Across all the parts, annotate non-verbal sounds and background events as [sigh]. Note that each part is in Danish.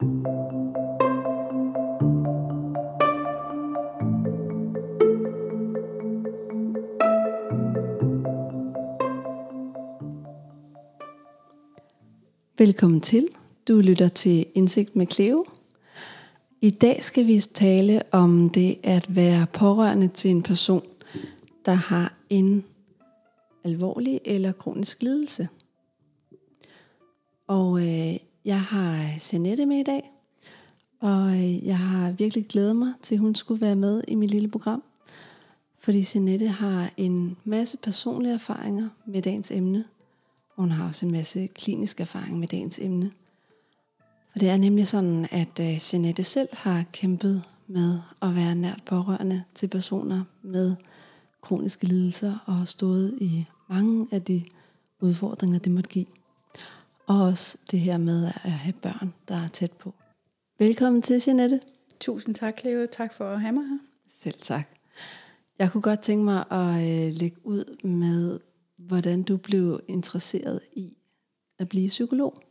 Velkommen til. Du lytter til Indsigt med Cleo. I dag skal vi tale om det at være pårørende til en person, der har en alvorlig eller kronisk lidelse. Og øh, jeg har øh, Janette med i dag, og øh, jeg har virkelig glædet mig til, at hun skulle være med i mit lille program. Fordi Janette har en masse personlige erfaringer med dagens emne, og hun har også en masse klinisk erfaring med dagens emne. For det er nemlig sådan, at øh, Janette selv har kæmpet med at være nært pårørende til personer med kroniske lidelser og har stået i mange af de udfordringer, det måtte give. Og også det her med at have børn, der er tæt på. Velkommen til, Jeanette. Tusind tak, Leo. Tak for at have mig her. Selv tak. Jeg kunne godt tænke mig at øh, lægge ud med, hvordan du blev interesseret i at blive psykolog.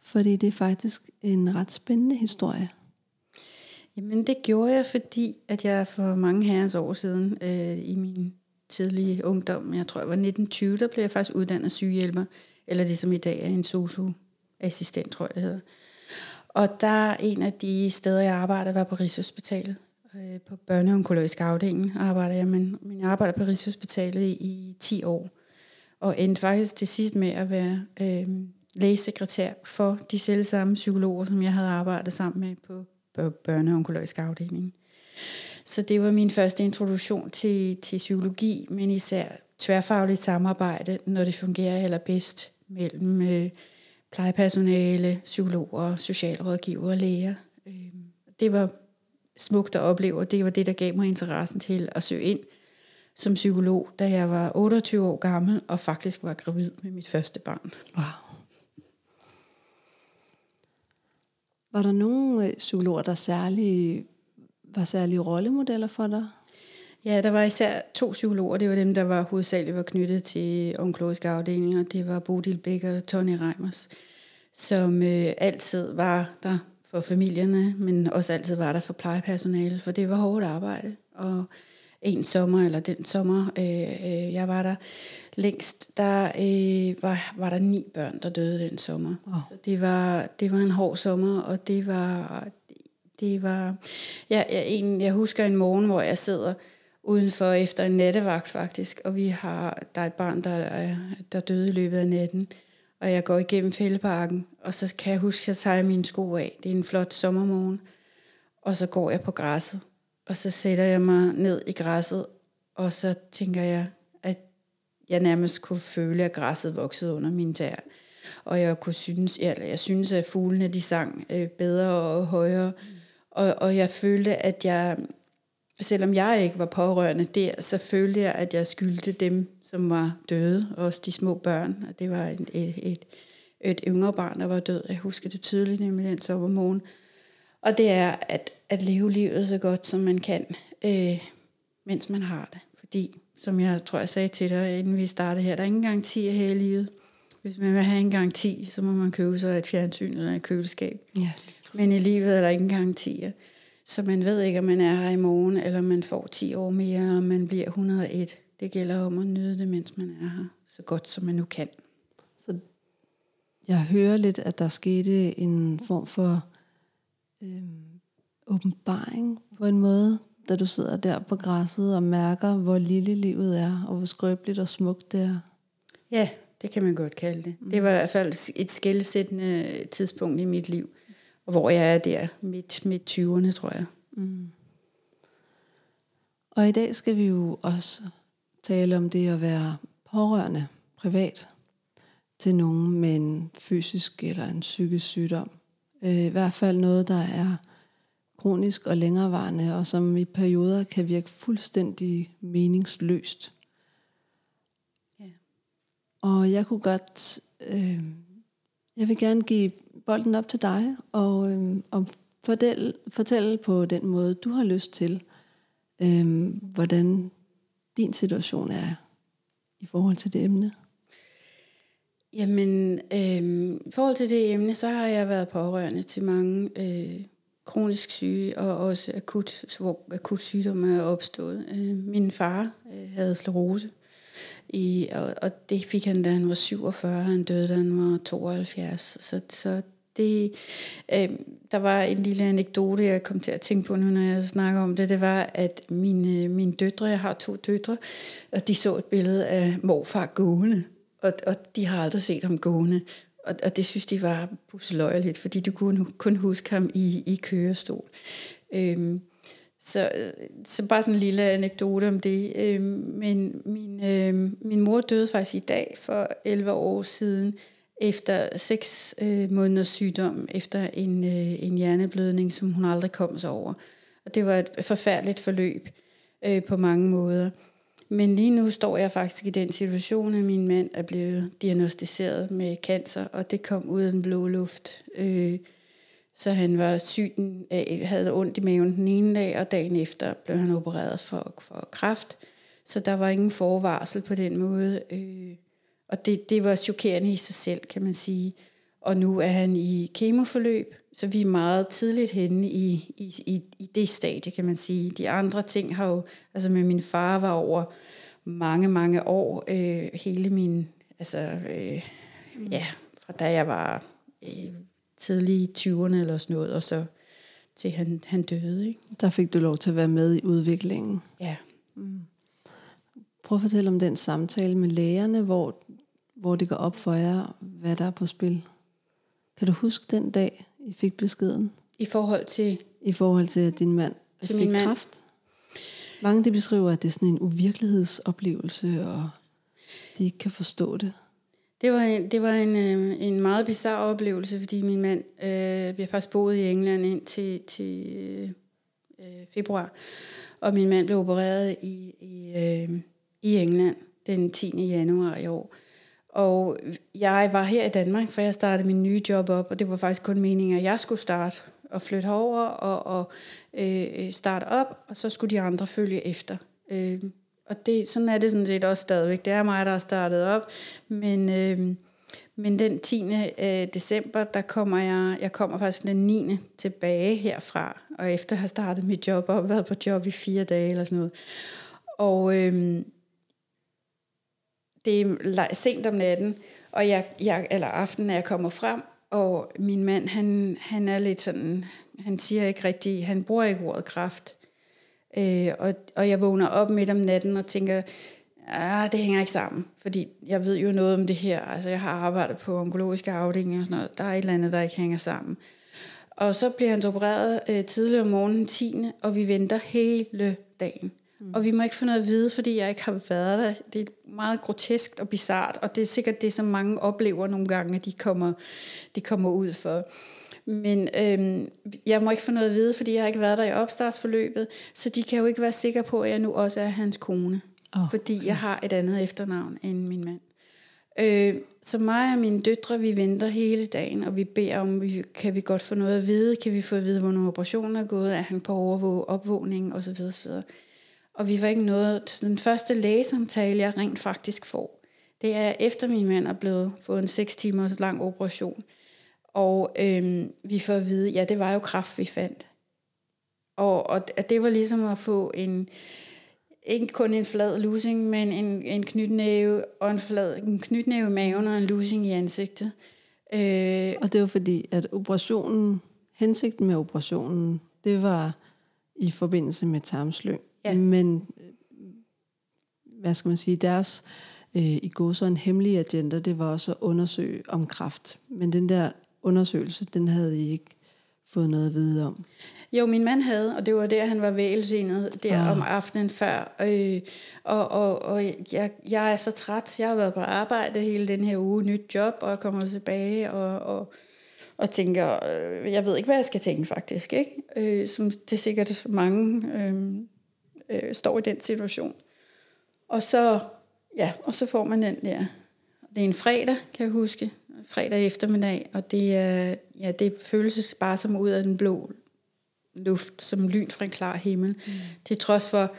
Fordi det er faktisk en ret spændende historie. Jamen det gjorde jeg, fordi at jeg for mange herrens år siden øh, i min tidlige ungdom, jeg tror jeg var 1920, der blev jeg faktisk uddannet sygehjælper, eller det som i dag er en sosu-assistent, tror jeg det hedder. Og der en af de steder, jeg arbejdede, var på Rigshospitalet. Øh, på børneonkologisk afdeling arbejder jeg, men, men jeg arbejder på Rigshospitalet i, i 10 år. Og endte faktisk til sidst med at være øh, lægesekretær for de selv samme psykologer, som jeg havde arbejdet sammen med på, børneonkologisk afdeling. Så det var min første introduktion til, til psykologi, men især tværfagligt samarbejde, når det fungerer allerbedst mellem øh, plejepersonale, psykologer, socialrådgiver og læger. Øh, det var smukt at opleve, og det var det, der gav mig interessen til at søge ind som psykolog, da jeg var 28 år gammel og faktisk var gravid med mit første barn. Wow. Var der nogle øh, psykologer, der særlig, var særlige rollemodeller for dig? Ja, der var især to psykologer. Det var dem, der var hovedsageligt var knyttet til onkologiske afdelinger. Det var Bodil Becker og Tony Reimers, som øh, altid var der for familierne, men også altid var der for plejepersonale, for det var hårdt arbejde. Og en sommer, eller den sommer, øh, øh, jeg var der længst, der øh, var, var der ni børn, der døde den sommer. Oh. Så det var, det var en hård sommer, og det var... Det var jeg, jeg, en, jeg husker en morgen, hvor jeg sidder udenfor efter en nattevagt faktisk, og vi har, der er et barn, der, der døde i løbet af natten, og jeg går igennem fældeparken, og så kan jeg huske, at jeg tager mine sko af. Det er en flot sommermorgen, og så går jeg på græsset, og så sætter jeg mig ned i græsset, og så tænker jeg, at jeg nærmest kunne føle, at græsset voksede under mine tæer. Og jeg kunne synes, jeg, jeg synes, at fuglene de sang øh, bedre og højere. Mm. Og, og jeg følte, at jeg, selvom jeg ikke var pårørende der, så følte jeg, at jeg skyldte dem, som var døde, også de små børn. Og det var et, et, et, et yngre barn, der var død. Jeg husker det tydeligt, nemlig den sommermorgen. Og det er at, at leve livet så godt, som man kan, øh, mens man har det. Fordi, som jeg tror, jeg sagde til dig, inden vi startede her, der er ingen garanti her i livet. Hvis man vil have en garanti, så må man købe sig et fjernsyn eller et køleskab. Ja, Men i livet er der ingen garantier. Så man ved ikke, om man er her i morgen, eller man får 10 år mere, eller man bliver 101. Det gælder om at nyde det, mens man er her, så godt som man nu kan. Så jeg hører lidt, at der skete en form for øh, åbenbaring på en måde, da du sidder der på græsset og mærker, hvor lille livet er, og hvor skrøbeligt og smukt det er. Ja, det kan man godt kalde det. Det var i hvert fald et skældsættende tidspunkt i mit liv, hvor jeg er der midt, midt 20'erne, tror jeg. Mm. Og i dag skal vi jo også tale om det at være pårørende privat til nogen med en fysisk eller en psykisk sygdom. Øh, I hvert fald noget, der er kronisk og længerevarende, og som i perioder kan virke fuldstændig meningsløst. Ja. Og jeg kunne godt, øh, jeg vil gerne give bolden op til dig, og, øh, og fortælle, fortælle på den måde, du har lyst til, øh, hvordan din situation er i forhold til det emne. Jamen, øh, i forhold til det emne, så har jeg været pårørende til mange øh, kronisk syge, og også akut, hvor akut sygdomme er opstået. Øh, min far øh, havde sklerose, i, og, og det fik han, da han var 47, han døde, da han var 72. Så, så det, øh, der var en lille anekdote, jeg kom til at tænke på nu, når jeg snakker om det, det var, at mine, øh, mine døtre, jeg har to døtre, og de så et billede af morfar gående, og, og de har aldrig set ham gående. Og, og det synes de var pusseløjeligt, fordi de kunne kun huske ham i, i kørestol. Øhm, så, så bare sådan en lille anekdote om det. Øhm, men min, øhm, min mor døde faktisk i dag for 11 år siden, efter seks øh, måneders sygdom, efter en, øh, en hjerneblødning, som hun aldrig kom sig over. Og det var et forfærdeligt forløb øh, på mange måder. Men lige nu står jeg faktisk i den situation, at min mand er blevet diagnostiseret med cancer, og det kom uden blå luft. Øh, så han var syg, øh, havde ondt i maven den ene dag, og dagen efter blev han opereret for, for kræft. Så der var ingen forvarsel på den måde. Øh, og det, det var chokerende i sig selv, kan man sige. Og nu er han i kemoforløb, så vi er meget tidligt henne i, i, i, i det stadie, kan man sige. De andre ting har jo, altså med min far var over mange, mange år, øh, hele min, altså, øh, ja, fra da jeg var øh, tidlig i 20'erne eller sådan noget, og så til han, han døde. Ikke? Der fik du lov til at være med i udviklingen. Ja. Mm. Prøv at fortælle om den samtale med lægerne, hvor, hvor det går op for jer, hvad der er på spil. Kan du huske den dag, I fik beskeden? I forhold til? I forhold til, at din mand til fik min mand. kræft? Mange de beskriver, at det er sådan en uvirkelighedsoplevelse, og de ikke kan forstå det. Det var en, det var en, øh, en meget bizarre oplevelse, fordi min mand, øh, vi har faktisk boet i England ind til, til øh, februar, og min mand blev opereret i, i, øh, i England den 10. januar i år. Og jeg var her i Danmark, for jeg startede min nye job op, og det var faktisk kun meningen, at jeg skulle starte og flytte over og, og øh, øh, starte op, og så skulle de andre følge efter. Øh, og det, sådan er det sådan set også stadigvæk. Det er mig, der har startet op, men, øh, men den 10. Øh, december, der kommer jeg, jeg kommer faktisk den 9. tilbage herfra, og efter at have startet mit job og været på job i fire dage eller sådan noget. Og øh, det er sent om natten, og jeg, jeg, eller aften, når jeg kommer frem, og min mand, han, han er lidt sådan, han siger ikke rigtigt, han bruger ikke ordet kraft. Øh, og, og jeg vågner op midt om natten og tænker, ah, det hænger ikke sammen, fordi jeg ved jo noget om det her. Altså, jeg har arbejdet på onkologiske afdelinger og sådan noget. Der er et eller andet, der ikke hænger sammen. Og så bliver han opereret øh, tidligere om morgenen 10. og vi venter hele dagen. Mm. Og vi må ikke få noget at vide, fordi jeg ikke har været der. Det er meget grotesk og bizart, og det er sikkert det, som mange oplever nogle gange, at de kommer, de kommer ud for. Men øhm, jeg må ikke få noget at vide, fordi jeg har ikke været der i opstartsforløbet, så de kan jo ikke være sikre på, at jeg nu også er hans kone. Oh, fordi okay. jeg har et andet efternavn end min mand. Øh, så mig og mine døtre, vi venter hele dagen, og vi beder om, vi, kan vi godt få noget at vide? Kan vi få at vide, hvornår operationen er gået? Er han på overvåg, opvågning osv. osv. Og vi får ikke noget. Den første lægesamtale, jeg rent faktisk får, det er efter min mand er blevet fået en 6 timers lang operation. Og øhm, vi får at vide, ja, det var jo kraft, vi fandt. Og, og det var ligesom at få en, ikke kun en flad losing, men en, en knytnæve og en flad en knytnæve i maven og en losing i ansigtet. Øh, og det var fordi, at operationen, hensigten med operationen, det var i forbindelse med tarmslyng. Ja. Men, hvad skal man sige, deres øh, i går så en hemmelig agenda, det var også at undersøge om kraft. Men den der undersøgelse, den havde I ikke fået noget at vide om? Jo, min mand havde, og det var der, han var vælsignet der ah. om aftenen før. Øh, og og, og jeg, jeg er så træt. Jeg har været på arbejde hele den her uge, nyt job, og jeg kommer tilbage og, og, og tænker, øh, jeg ved ikke, hvad jeg skal tænke faktisk. Ikke? Øh, som det er sikkert mange øh, øh, står i den situation. Og så, ja, og så får man den der. Det er en fredag, kan jeg huske fredag eftermiddag, og det, er, ja, det føles bare som ud af den blå luft, som lyn fra en klar himmel. Mm. Til trods for,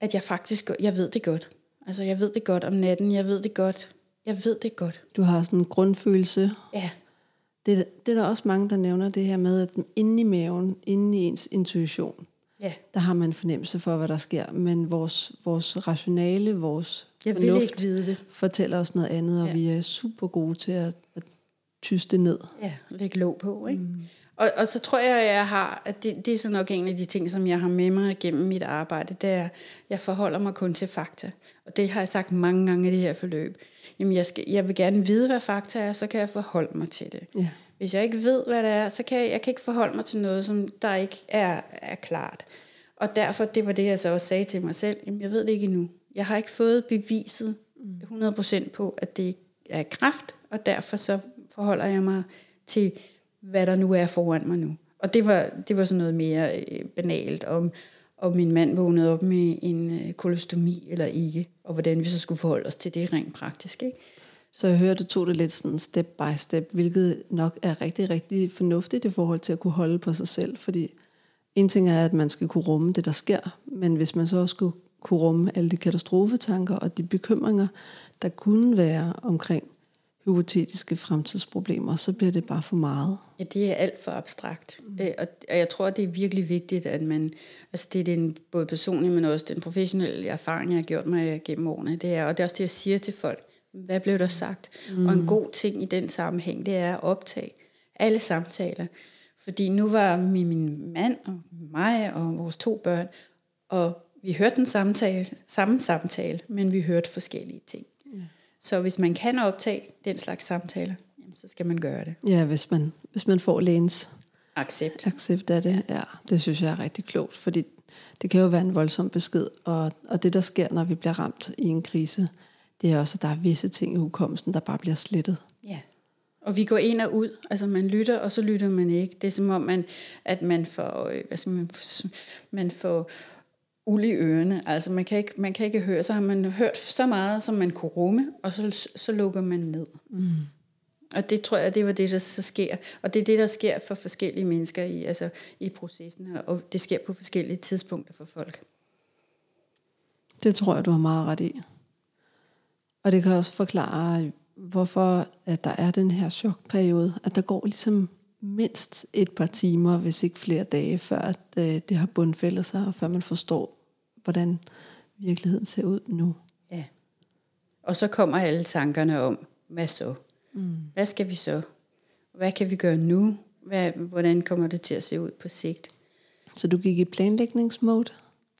at jeg faktisk, jeg ved det godt. Altså, jeg ved det godt om natten, jeg ved det godt. Jeg ved det godt. Du har sådan en grundfølelse. Ja, Det, det er der også mange, der nævner det her med, at inde i maven, inde i ens intuition, ja. der har man en fornemmelse for, hvad der sker. Men vores, vores rationale, vores Jeg vil fornuft ikke vide det. fortæller os noget andet, og Ja. vi er super gode til at, at tyste ned. Ja, lægge låg på, ikke? Mm. Og, og så tror jeg, at jeg har, at det, det er så nok en af de ting, som jeg har med mig gennem mit arbejde, det er, at jeg forholder mig kun til fakta. Og det har jeg sagt mange gange i det her forløb. Jamen, jeg, skal, jeg vil gerne vide, hvad fakta er, så kan jeg forholde mig til det. Ja. Hvis jeg ikke ved, hvad det er, så kan jeg, jeg kan ikke forholde mig til noget, som der ikke er, er klart. Og derfor, det var det, jeg så også sagde til mig selv, jamen, jeg ved det ikke endnu. Jeg har ikke fået beviset 100% på, at det er kræft, og derfor så forholder jeg mig til, hvad der nu er foran mig nu. Og det var, det var sådan noget mere øh, banalt, om, om min mand vågnede op med en øh, kolostomi eller ikke, og hvordan vi så skulle forholde os til det rent praktisk. Ikke? Så jeg hører, du tog det lidt sådan step by step, hvilket nok er rigtig, rigtig fornuftigt i forhold til at kunne holde på sig selv. Fordi en ting er, at man skal kunne rumme det, der sker, men hvis man så også skulle kunne rumme alle de katastrofetanker og de bekymringer, der kunne være omkring hypotetiske fremtidsproblemer, så bliver det bare for meget. Ja, det er alt for abstrakt. Mm. Og, og jeg tror, det er virkelig vigtigt, at man, altså det er den både personlige, men også den professionelle erfaring, jeg har gjort mig gennem årene, det er, og det er også det, jeg siger til folk, hvad blev der sagt? Mm. Og en god ting i den sammenhæng, det er at optage alle samtaler. Fordi nu var min, min mand og mig og vores to børn, og vi hørte den samtale, samme samtale, men vi hørte forskellige ting. Mm. Så hvis man kan optage den slags samtaler, jamen, så skal man gøre det. Ja, hvis man, hvis man får lægens Accept. accept af det, ja, det synes jeg er rigtig klogt, fordi det kan jo være en voldsom besked, og, og det der sker, når vi bliver ramt i en krise, det er også, at der er visse ting i hukommelsen, der bare bliver slettet. Ja. Og vi går ind og ud, altså man lytter, og så lytter man ikke. Det er som om, man, at man får, hvad skal man, man får uld i ørerne. Altså man kan, ikke, man kan ikke høre, så har man hørt så meget, som man kunne rumme, og så, så lukker man ned. Mm. Og det tror jeg, det var det, der så sker. Og det er det, der sker for forskellige mennesker i, altså, i processen, og det sker på forskellige tidspunkter for folk. Det tror jeg, du har meget ret i. Og det kan også forklare, hvorfor at der er den her chokperiode, at der går ligesom mindst et par timer, hvis ikke flere dage, før at, øh, det har bundfældet sig, og før man forstår, hvordan virkeligheden ser ud nu. Ja. Og så kommer alle tankerne om, hvad så? Mm. Hvad skal vi så? Hvad kan vi gøre nu? Hvad, hvordan kommer det til at se ud på sigt? Så du gik i planlægningsmode?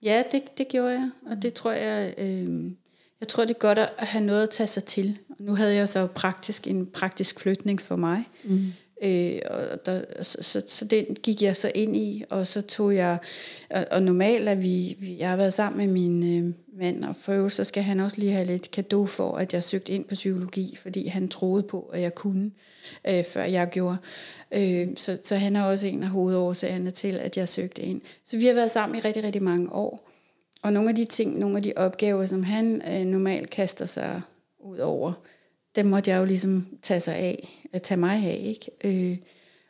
Ja, det, det gjorde jeg, og det tror jeg, øh, jeg tror det er godt at have noget at tage sig til. Nu havde jeg så praktisk en praktisk flytning for mig, mm. øh, og der, så, så, så den gik jeg så ind i, og så tog jeg, og, og normalt er vi, vi, jeg har været sammen med min øh, mand, og for øvrigt, så skal han også lige have lidt kado for, at jeg søgte ind på psykologi, fordi han troede på, at jeg kunne, øh, før jeg gjorde. Øh, så, så han er også en af hovedårsagerne til, at jeg søgte ind. Så vi har været sammen i rigtig, rigtig mange år. Og nogle af de ting, nogle af de opgaver, som han øh, normalt kaster sig ud over, dem måtte jeg jo ligesom tage sig af, at tage mig af, ikke? Øh,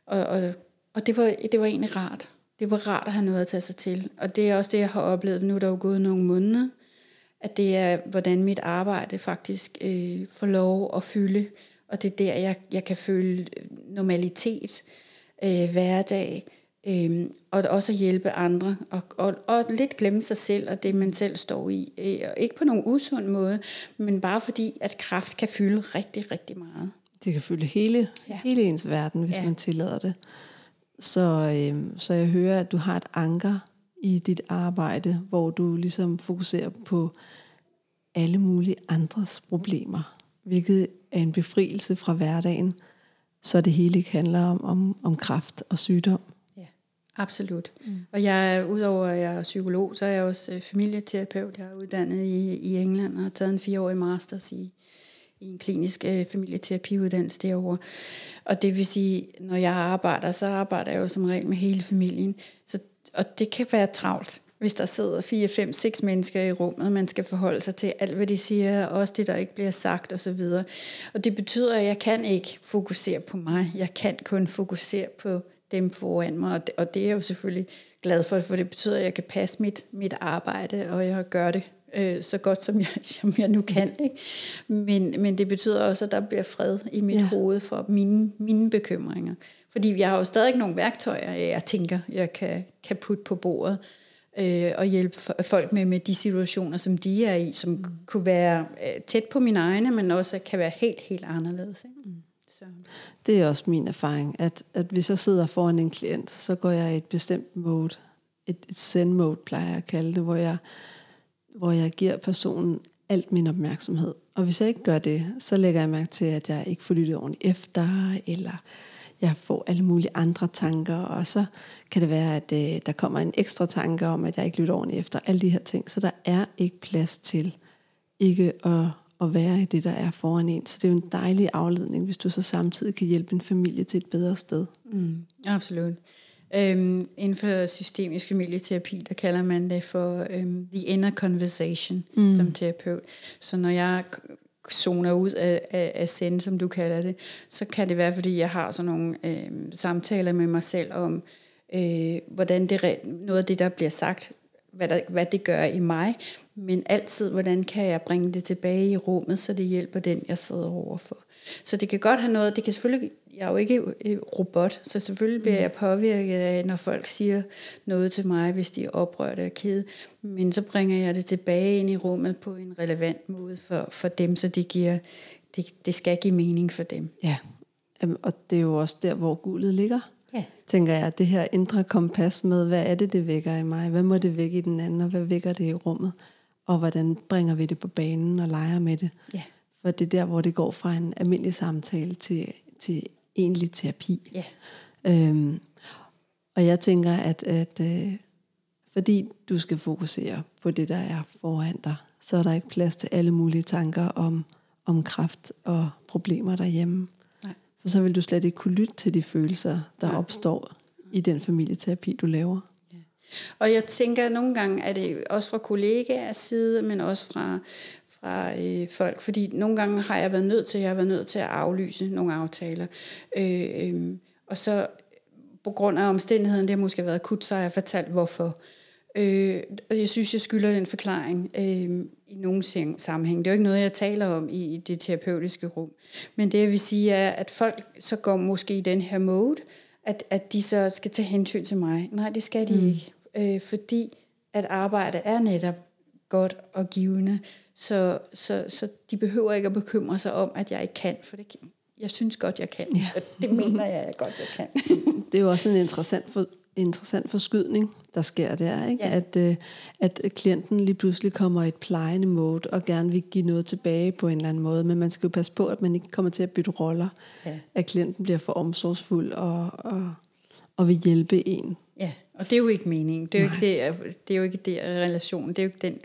og og, og det, var, det var egentlig rart. Det var rart at have noget at tage sig til. Og det er også det, jeg har oplevet. Nu er der jo gået nogle måneder, at det er, hvordan mit arbejde faktisk øh, får lov at fylde. Og det er der, jeg, jeg kan føle normalitet, øh, hverdag, øh, og også at hjælpe andre, og, og, og lidt glemme sig selv og det, man selv står i. Øh, og ikke på nogen usund måde, men bare fordi, at kraft kan fylde rigtig, rigtig meget. Det kan fylde hele, ja. hele ens verden, hvis ja. man tillader det. Så, øh, så jeg hører, at du har et anker i dit arbejde, hvor du ligesom fokuserer på alle mulige andres problemer, hvilket er en befrielse fra hverdagen, så det hele ikke handler om, om, om kræft og sygdom. Absolut. Mm. Og jeg er, udover at jeg er psykolog, så er jeg også øh, familieterapeut. Jeg er uddannet i, i England og har taget en fireårig masters i, i en klinisk øh, familieterapiuddannelse derovre. Og det vil sige, når jeg arbejder, så arbejder jeg jo som regel med hele familien. Så, og det kan være travlt, hvis der sidder fire, fem, seks mennesker i rummet, man skal forholde sig til alt, hvad de siger, og også det, der ikke bliver sagt osv. Og det betyder, at jeg kan ikke fokusere på mig. Jeg kan kun fokusere på dem foran mig, og det, og det er jeg jo selvfølgelig glad for, for det betyder, at jeg kan passe mit, mit arbejde, og jeg gør det øh, så godt, som jeg, [laughs] som jeg nu kan. Ikke? Men, men det betyder også, at der bliver fred i mit ja. hoved for mine, mine bekymringer. Fordi jeg har jo stadig nogle værktøjer, jeg tænker, jeg kan, kan putte på bordet øh, og hjælpe folk med, med de situationer, som de er i, som mm. kunne være øh, tæt på mine egne, men også kan være helt, helt anderledes. Ikke? Mm. Så. Det er også min erfaring, at, at hvis jeg sidder foran en klient, så går jeg i et bestemt mode, et, et send mode plejer jeg at kalde det, hvor jeg, hvor jeg giver personen alt min opmærksomhed. Og hvis jeg ikke gør det, så lægger jeg mærke til, at jeg ikke får lyttet ordentligt efter, eller jeg får alle mulige andre tanker, og så kan det være, at øh, der kommer en ekstra tanke om, at jeg ikke lytter ordentligt efter alle de her ting. Så der er ikke plads til ikke at, at være i det, der er foran en. Så det er jo en dejlig afledning, hvis du så samtidig kan hjælpe en familie til et bedre sted. Mm, absolut. Øhm, inden for systemisk familieterapi, der kalder man det for øhm, the inner conversation mm. som terapeut. Så når jeg zoner ud af, af, af sende, som du kalder det, så kan det være, fordi jeg har sådan nogle øh, samtaler med mig selv om, øh, hvordan det, noget af det, der bliver sagt, hvad, der, hvad det gør i mig, men altid, hvordan kan jeg bringe det tilbage i rummet, så det hjælper den, jeg sidder overfor. Så det kan godt have noget, det kan selvfølgelig, jeg er jo ikke robot, så selvfølgelig bliver mm. jeg påvirket af, når folk siger noget til mig, hvis de er oprørte og kede, men så bringer jeg det tilbage ind i rummet på en relevant måde for, for dem, så det, giver, det, det skal give mening for dem. Ja, og det er jo også der, hvor guldet ligger. Ja. Tænker jeg, det her indre kompas med, hvad er det, det vækker i mig? Hvad må det vække i den anden, og hvad vækker det i rummet? Og hvordan bringer vi det på banen og leger med det? Ja. For det er der, hvor det går fra en almindelig samtale til, til egentlig terapi. Ja. Øhm, og jeg tænker, at, at øh, fordi du skal fokusere på det, der er foran dig, så er der ikke plads til alle mulige tanker om, om kraft og problemer derhjemme. For så vil du slet ikke kunne lytte til de følelser, der opstår i den familieterapi, du laver. Og jeg tænker, at nogle gange er det også fra kollegaers side, men også fra, fra øh, folk, fordi nogle gange har jeg været nødt til, jeg har været nødt til at aflyse nogle aftaler. Øh, øh, og så på grund af omstændigheden, det har måske været akut, så har jeg fortalt hvorfor. Øh, og jeg synes, jeg skylder den forklaring øh, i nogle sammenhæng. Det er jo ikke noget, jeg taler om i, i det terapeutiske rum. Men det, jeg vil sige, er, at folk så går måske i den her mode, at, at de så skal tage hensyn til mig. Nej, det skal de mm. ikke. Øh, fordi at arbejde er netop godt og givende. Så, så, så de behøver ikke at bekymre sig om, at jeg ikke kan, for det, jeg synes godt, jeg kan. Ja. Og det mener jeg, jeg godt, jeg kan. [laughs] det er jo også en interessant, for, interessant forskydning, der sker der, ikke? Ja. At, øh, at klienten lige pludselig kommer i et plejende mode, og gerne vil give noget tilbage på en eller anden måde, men man skal jo passe på, at man ikke kommer til at bytte roller. Ja. At klienten bliver for omsorgsfuld og, og, og vil hjælpe en. Og det er jo ikke meningen. Det er jo ikke det, det, er jo ikke det relation. Det er jo ikke den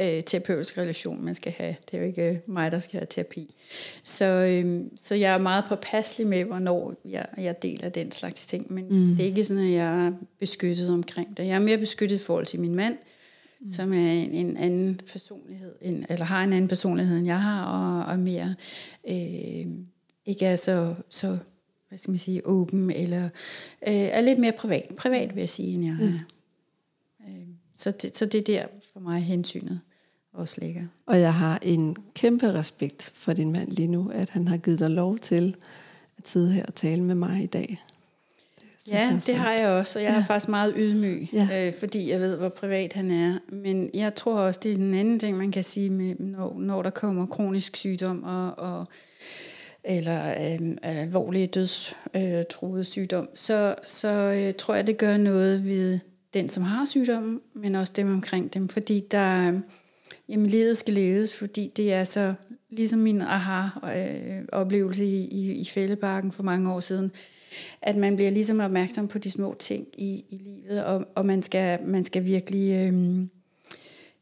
øh, terapeutiske relation, man skal have. Det er jo ikke øh, mig, der skal have terapi. Så, øh, så jeg er meget påpasselig med, hvornår jeg, jeg deler den slags ting. Men mm. det er ikke sådan, at jeg er beskyttet omkring det. Jeg er mere beskyttet i forhold til min mand, mm. som er en, en anden personlighed, en, eller har en anden personlighed, end jeg har, og, og mere øh, ikke er så, så hvad skal man sige, åben, eller øh, er lidt mere privat. Privat vil jeg sige, end jeg er. Mm. Øh, så, det, så det er der for mig hensynet også ligger. Og jeg har en kæmpe respekt for din mand lige nu, at han har givet dig lov til at sidde her og tale med mig i dag. Det ja, det har jeg også, og jeg ja. er faktisk meget ydmyg, ja. øh, fordi jeg ved, hvor privat han er. Men jeg tror også, det er en anden ting, man kan sige, med, når, når der kommer kronisk sygdom og, og eller øhm, øh, alvorlig dødstruet øh, sygdom, så, så øh, tror jeg, det gør noget ved den, som har sygdommen, men også dem omkring dem, fordi der, øh, jamen, livet skal leves, fordi det er så, ligesom min aha-oplevelse øh, i, i, i fældeparken for mange år siden, at man bliver ligesom opmærksom på de små ting i, i livet, og, og man, skal, man skal virkelig... Øh,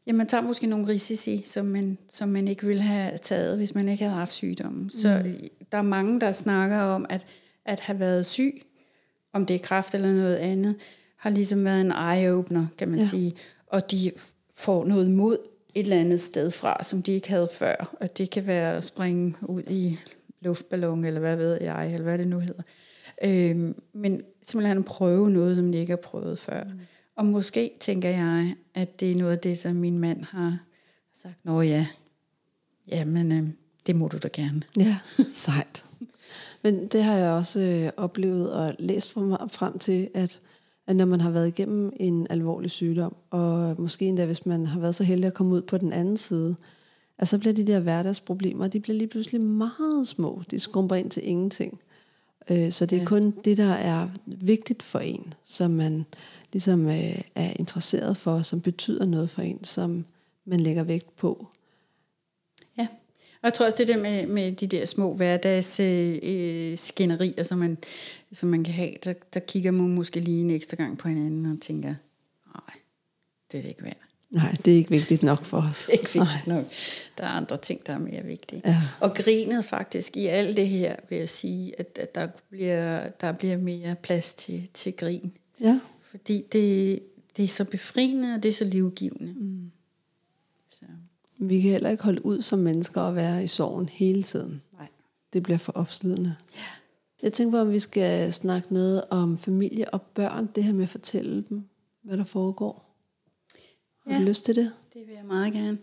Ja, man tager måske nogle risici, som man, som man ikke ville have taget, hvis man ikke havde haft sygdommen. Mm. Så der er mange, der snakker om, at at have været syg, om det er kræft eller noget andet, har ligesom været en eye-opener, kan man ja. sige. Og de får noget mod et eller andet sted fra, som de ikke havde før. Og det kan være at springe ud i luftballon, eller hvad ved jeg, eller hvad det nu hedder. Øhm, men simpelthen prøve noget, som de ikke har prøvet før. Mm. Og måske tænker jeg, at det er noget af det, som min mand har sagt, nå ja, ja, men øh, det må du da gerne. Ja, sejt. Men det har jeg også øh, oplevet og læst frem, frem til, at, at når man har været igennem en alvorlig sygdom, og måske endda hvis man har været så heldig at komme ud på den anden side, at så bliver de der hverdagsproblemer, de bliver lige pludselig meget små. De skrumper ind til ingenting. Øh, så det er ja. kun det, der er vigtigt for en, som man ligesom øh, er interesseret for, som betyder noget for en, som man lægger vægt på. Og jeg tror også det der med, med de der små hverdags øh, skænderier, som man, som man kan have, der, der kigger man måske lige en ekstra gang på hinanden og tænker, nej, det er det ikke værd. Nej, det er ikke vigtigt nok for os. Det er ikke vigtigt Nej. nok. Der er andre ting, der er mere vigtige. Ja. Og grinet faktisk i alt det her, vil jeg sige, at, at der, bliver, der bliver mere plads til, til grin. Ja. Fordi det, det er så befriende, og det er så livgivende. Mm. Vi kan heller ikke holde ud som mennesker og være i sorgen hele tiden. Nej. Det bliver for opslidende. Ja. Jeg tænker på, om vi skal snakke noget om familie og børn. Det her med at fortælle dem, hvad der foregår. Har ja, du lyst til det? det vil jeg meget gerne.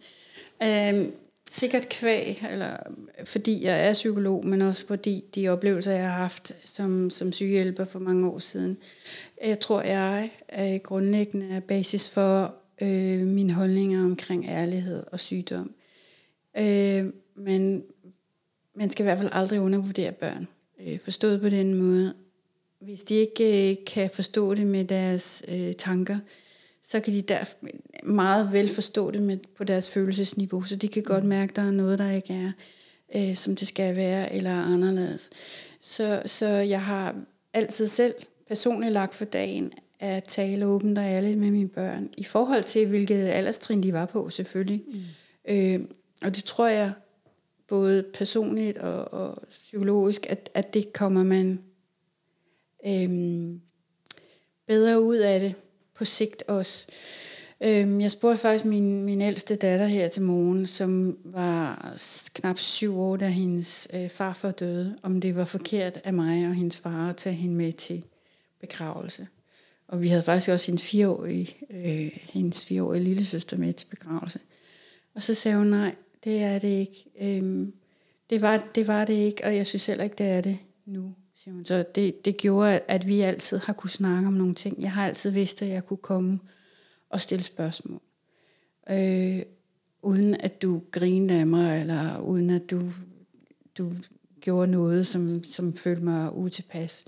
Øhm, sikkert kvæg, eller fordi jeg er psykolog, men også fordi de oplevelser, jeg har haft som, som sygehjælper for mange år siden. Jeg tror, jeg er grundlæggende basis for øh, mine holdninger omkring ærlighed og sygdom. Øh, men man skal i hvert fald aldrig undervurdere børn. Øh, forstået på den måde. Hvis de ikke øh, kan forstå det med deres øh, tanker, så kan de der meget vel forstå det med, på deres følelsesniveau, så de kan godt mærke, at der er noget, der ikke er, øh, som det skal være, eller anderledes. Så, så jeg har altid selv personligt lagt for dagen at tale åbent og ærligt med mine børn, i forhold til, hvilket alderstrin de var på, selvfølgelig. Mm. Øh, og det tror jeg, både personligt og, og psykologisk, at, at det kommer man øh, bedre ud af det, på sigt også. Øhm, jeg spurgte faktisk min, min ældste datter her til morgen, som var knap syv år, da hendes øh, farfar døde, om det var forkert af mig og hendes far at tage hende med til begravelse. Og vi havde faktisk også hendes fireårige, øh, hendes fireårige lille søster med til begravelse. Og så sagde hun, nej, det er det ikke. Øhm, det, var, det var det ikke, og jeg synes heller ikke, det er det nu siger hun. Så det, det gjorde, at vi altid har kunne snakke om nogle ting. Jeg har altid vidst, at jeg kunne komme og stille spørgsmål. Øh, uden at du grinede af mig, eller uden at du, du gjorde noget, som, som følte mig utilpas.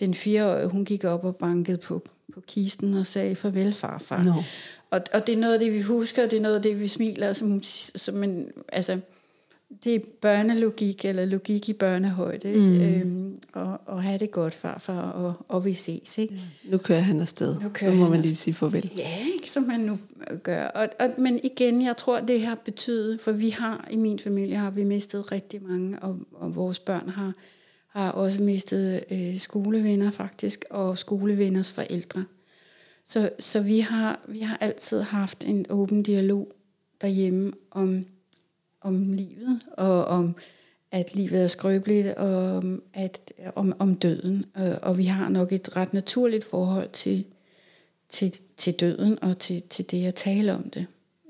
Den fireårige, hun gik op og bankede på, på kisten og sagde farvel farfar. No. Og, og det er noget af det, vi husker, det er noget af det, vi smiler. Som, som en, altså, det er børnelogik, eller logik i børnehøjde, mm. øhm, og, og have det godt, farfar, og, og vi ses. Ikke? Ja. Nu kører han afsted, kører så må man lige sige farvel. Ja, ikke, som man nu gør. Og, og, men igen, jeg tror, det har betydet, for vi har, i min familie har vi mistet rigtig mange, og, og vores børn har, har også mistet øh, skolevenner faktisk, og skolevenners forældre. Så, så vi, har, vi har altid haft en åben dialog derhjemme om om livet, og om at livet er skrøbeligt, og at, om, om døden. Og, og vi har nok et ret naturligt forhold til, til, til døden, og til, til det at tale om det.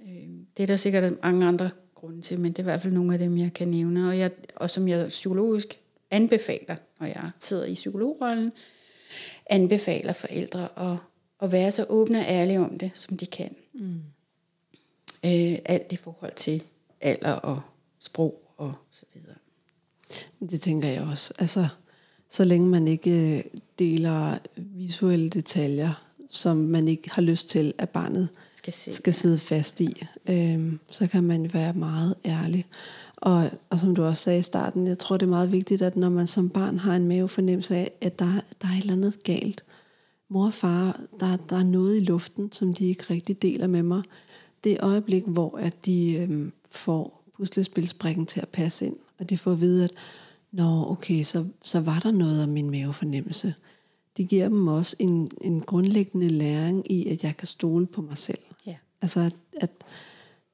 Øh, det er der sikkert mange andre grunde til, men det er i hvert fald nogle af dem, jeg kan nævne, og, jeg, og som jeg psykologisk anbefaler, når jeg sidder i psykologrollen, anbefaler forældre at, at være så åbne og ærlige om det, som de kan. Mm. Øh, alt i forhold til alder og sprog og så videre. Det tænker jeg også. Altså, så længe man ikke øh, deler visuelle detaljer, som man ikke har lyst til, at barnet skal, se, skal sidde fast i, øhm, så kan man være meget ærlig. Og, og som du også sagde i starten, jeg tror det er meget vigtigt, at når man som barn har en mavefornemmelse af, at der, der er et eller andet galt, mor og far, der, der er noget i luften, som de ikke rigtig deler med mig, det øjeblik, hvor at de øhm, får puslespilsbrikken til at passe ind, og de får at vide, at Nå, okay, så, så var der noget af min mavefornemmelse. Det giver dem også en, en grundlæggende læring i, at jeg kan stole på mig selv. Ja. Altså, at, at,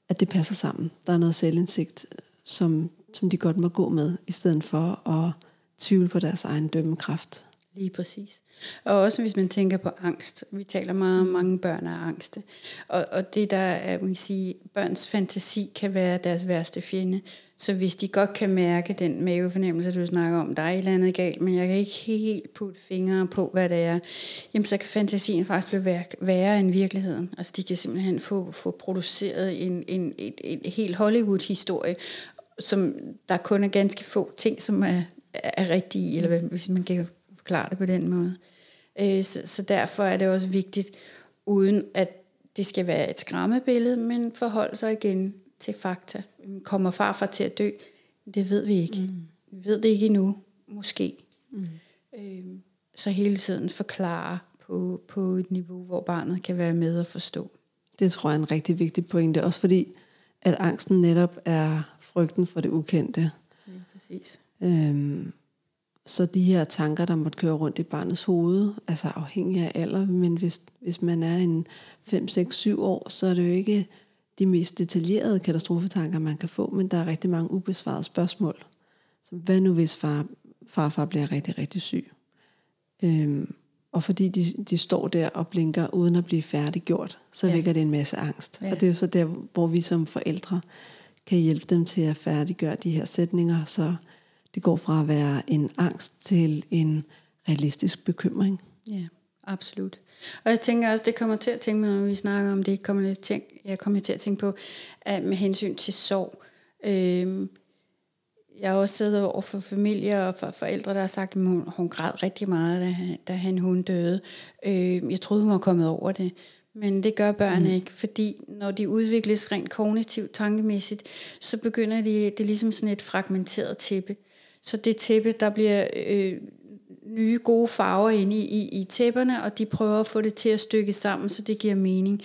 at det passer sammen. Der er noget selvindsigt, som, som de godt må gå med, i stedet for at tvivle på deres egen dømmekraft. Lige præcis. Og også hvis man tænker på angst. Vi taler meget om, mange børn er angste. Og, og det der er, man kan sige, børns fantasi kan være deres værste fjende. Så hvis de godt kan mærke den mavefornemmelse, du snakker om, der er et eller andet galt, men jeg kan ikke helt putte fingre på, hvad det er, jamen så kan fantasien faktisk blive værre, værre end virkeligheden. Altså de kan simpelthen få, få produceret en, en, en, en helt Hollywood-historie, som der kun er ganske få ting, som er, er rigtige, eller hvis man kan forklare det på den måde. Øh, så, så derfor er det også vigtigt, uden at det skal være et skræmmebillede, men forholde sig igen til fakta. Kommer farfar til at dø? Det ved vi ikke. Mm. Vi ved det ikke endnu. Måske. Mm. Øh, så hele tiden forklare på, på et niveau, hvor barnet kan være med og forstå. Det tror jeg er en rigtig vigtig pointe. Også fordi, at angsten netop er frygten for det ukendte. Ja, præcis. Øhm, så de her tanker, der måtte køre rundt i barnets hoved, altså afhængig af alder, men hvis, hvis man er en 5, 6, 7 år, så er det jo ikke de mest detaljerede katastrofetanker, man kan få, men der er rigtig mange ubesvarede spørgsmål. Så hvad nu hvis far, farfar bliver rigtig, rigtig syg? Øhm, og fordi de, de står der og blinker uden at blive færdiggjort, så ja. vækker det en masse angst. Ja. Og det er jo så der, hvor vi som forældre kan hjælpe dem til at færdiggøre de her sætninger, så det går fra at være en angst til en realistisk bekymring. Ja, absolut. Og jeg tænker også, det kommer til at tænke når vi snakker om det, kommer det tænk, jeg kommer til at tænke på, at med hensyn til sorg. Øh, jeg har også siddet over for familier og for forældre, der har sagt, at hun, hun græd rigtig meget, da, da han hun døde. Øh, jeg troede, hun var kommet over det. Men det gør børn mm. ikke, fordi når de udvikles rent kognitivt, tankemæssigt, så begynder de, det er ligesom sådan et fragmenteret tæppe. Så det tæppe, der bliver øh, nye gode farver inde i, i, i tæpperne, og de prøver at få det til at stykke sammen, så det giver mening.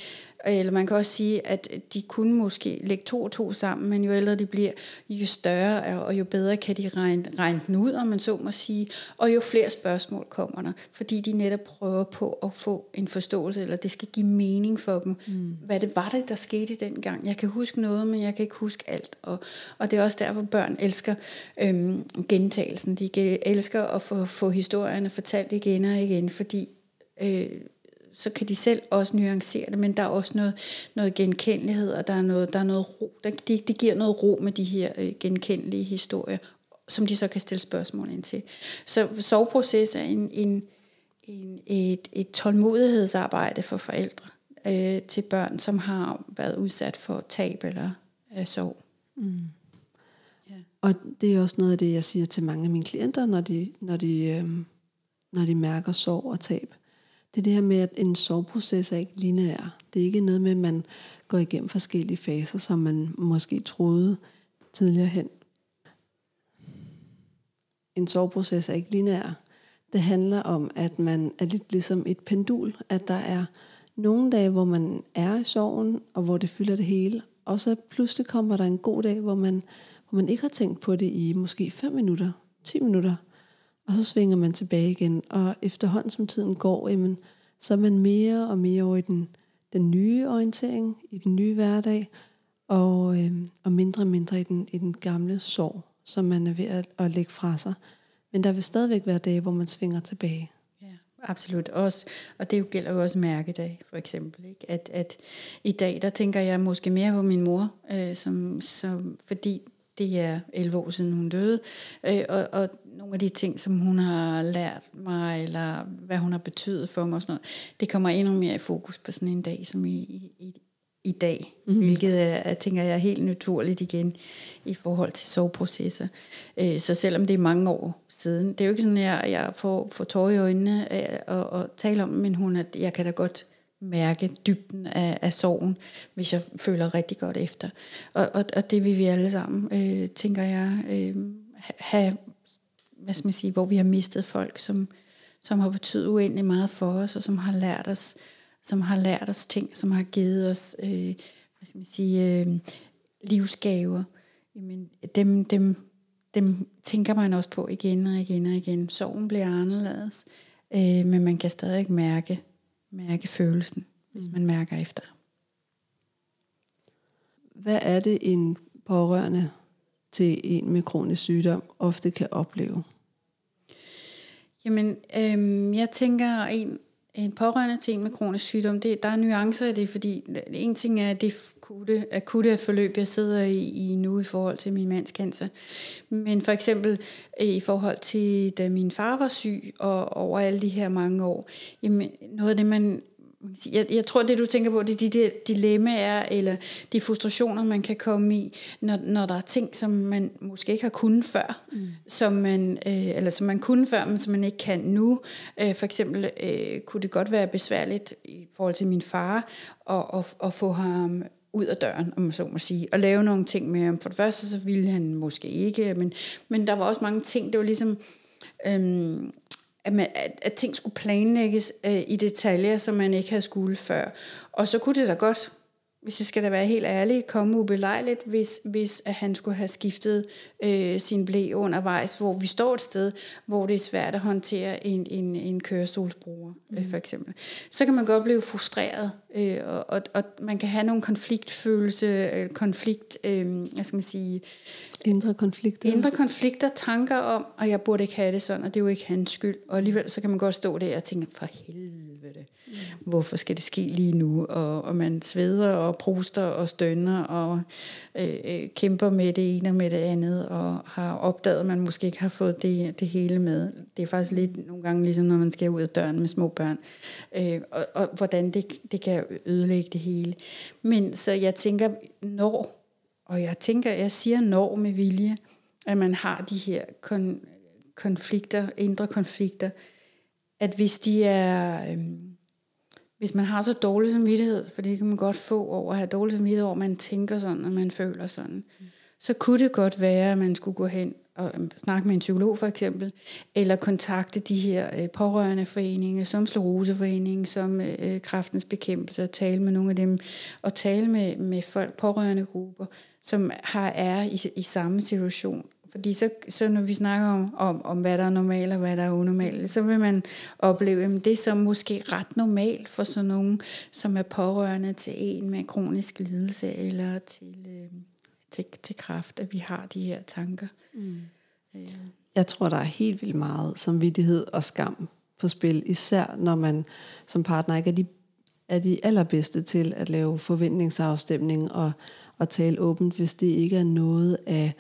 Eller man kan også sige, at de kunne måske lægge to og to sammen, men jo ældre de bliver, jo større og jo bedre kan de regne, regne den ud, om man så må sige. Og jo flere spørgsmål kommer der, fordi de netop prøver på at få en forståelse, eller det skal give mening for dem. Mm. Hvad det var det, der skete dengang? Jeg kan huske noget, men jeg kan ikke huske alt. Og, og det er også derfor, børn elsker øhm, gentagelsen. De elsker at få, få historierne fortalt igen og igen, fordi... Øh, så kan de selv også nuancere det, men der er også noget, noget genkendelighed, og der er noget, der er noget ro. Det, det giver noget ro med de her øh, genkendelige historier, som de så kan stille spørgsmål ind til. Så soveproces er en, en, en, et, et tålmodighedsarbejde for forældre øh, til børn, som har været udsat for tab eller øh, sorg. Mm. Ja. Og det er også noget af det, jeg siger til mange af mine klienter, når de, når de, øh, når de mærker sorg og tab det er det her med, at en soveproces er ikke lineær. Det er ikke noget med, at man går igennem forskellige faser, som man måske troede tidligere hen. En soveproces er ikke lineær. Det handler om, at man er lidt ligesom et pendul, at der er nogle dage, hvor man er i sorgen, og hvor det fylder det hele, og så pludselig kommer der en god dag, hvor man, hvor man ikke har tænkt på det i måske 5 minutter, 10 minutter, og så svinger man tilbage igen. Og efterhånden som tiden går, jamen, så er man mere og mere over i den, den nye orientering, i den nye hverdag, og, øh, og mindre og mindre i den, i den gamle sorg, som man er ved at, at lægge fra sig. Men der vil stadigvæk være dage, hvor man svinger tilbage. Ja, absolut. Også, og det gælder jo også mærkedag, for eksempel. Ikke? At, at i dag, der tænker jeg måske mere på min mor, øh, som, som, fordi det er 11 år siden, hun døde. Øh, og, og nogle af de ting, som hun har lært mig, eller hvad hun har betydet for mig, og sådan noget, det kommer endnu mere i fokus på sådan en dag som i, i, i dag, mm-hmm. hvilket er, tænker jeg, er helt naturligt igen i forhold til soveprocesser. Øh, så selvom det er mange år siden, det er jo ikke sådan, at jeg, jeg får, får tårer i øjnene af at, at tale om, men hun, at jeg kan da godt mærke dybden af, af sorgen, hvis jeg føler rigtig godt efter. Og, og, og det vil vi alle sammen, øh, tænker jeg, øh, have, hvad skal man sige, hvor vi har mistet folk, som, som har betydet uendelig meget for os, og som har lært os, som har lært os ting, som har givet os, øh, hvad skal man sige, øh, livsgaver. Jamen, dem, dem, dem tænker man også på igen og igen og igen. Sorgen bliver anderledes, øh, men man kan stadig mærke, mærke følelsen, hvis mm. man mærker efter. Hvad er det, en pårørende til en med kronisk sygdom ofte kan opleve? Jamen, øhm, jeg tænker, en, en pårørende til en med kronisk sygdom, det, der er nuancer i det, fordi en ting er det akutte, akutte forløb, jeg sidder i, i nu i forhold til min mands cancer. Men for eksempel øh, i forhold til, da min far var syg, og over alle de her mange år, jamen, noget af det, man jeg, jeg tror, det du tænker på, det er de der dilemmaer, eller de frustrationer, man kan komme i, når, når der er ting, som man måske ikke har kunnet før, mm. som man, øh, eller som man kunne før, men som man ikke kan nu. Øh, for eksempel øh, kunne det godt være besværligt i forhold til min far, at, at, at få ham ud af døren, om man så må sige, og lave nogle ting med ham. For det første, så ville han måske ikke, men, men der var også mange ting, det var ligesom... Øh, at, man, at, at ting skulle planlægges øh, i detaljer, som man ikke havde skulle før. Og så kunne det da godt, hvis jeg skal da være helt ærlig, komme ubelejligt, hvis, hvis at han skulle have skiftet øh, sin blæ undervejs, hvor vi står et sted, hvor det er svært at håndtere en, en, en kørestolsbruger, øh, mm. for eksempel. Så kan man godt blive frustreret, øh, og, og, og man kan have nogle konfliktfølelse, øh, konflikt, øh, hvad skal man sige, Indre konflikter. Indre konflikter, tanker om, at jeg burde ikke have det sådan, og det er jo ikke hans skyld. Og alligevel så kan man godt stå der og tænke, for helvede, mm. hvorfor skal det ske lige nu? Og, og man sveder og pruster og stønner og øh, øh, kæmper med det ene og med det andet, og har opdaget, at man måske ikke har fået det, det hele med. Det er faktisk lidt nogle gange ligesom, når man skal ud af døren med små børn, øh, og, og hvordan det, det kan ødelægge det hele. Men så jeg tænker, når og jeg tænker, jeg siger når med vilje, at man har de her kon- konflikter, indre konflikter, at hvis de er, Øh, hvis man har så dårlig samvittighed, for det kan man godt få over at have dårlig samvittighed over, at man tænker sådan, og man føler sådan, mm. så kunne det godt være, at man skulle gå hen og øhm, snakke med en psykolog for eksempel, eller kontakte de her øh, pårørende foreninger, som Sloroseforeningen, som øh, øh Kraftens Bekæmpelse, og tale med nogle af dem, og tale med, med folk, pårørende grupper, som har er i, i samme situation. Fordi så, så når vi snakker om, om, om, hvad der er normalt og hvad der er unormalt, så vil man opleve, at det er så måske ret normalt for sådan nogen, som er pårørende til en med kronisk lidelse eller til, øh, til, til kraft, at vi har de her tanker. Mm. Øh. Jeg tror, der er helt vildt meget samvittighed og skam på spil, især når man som partner ikke er de, er de allerbedste til at lave forventningsafstemning og at tale åbent, hvis det ikke er noget af,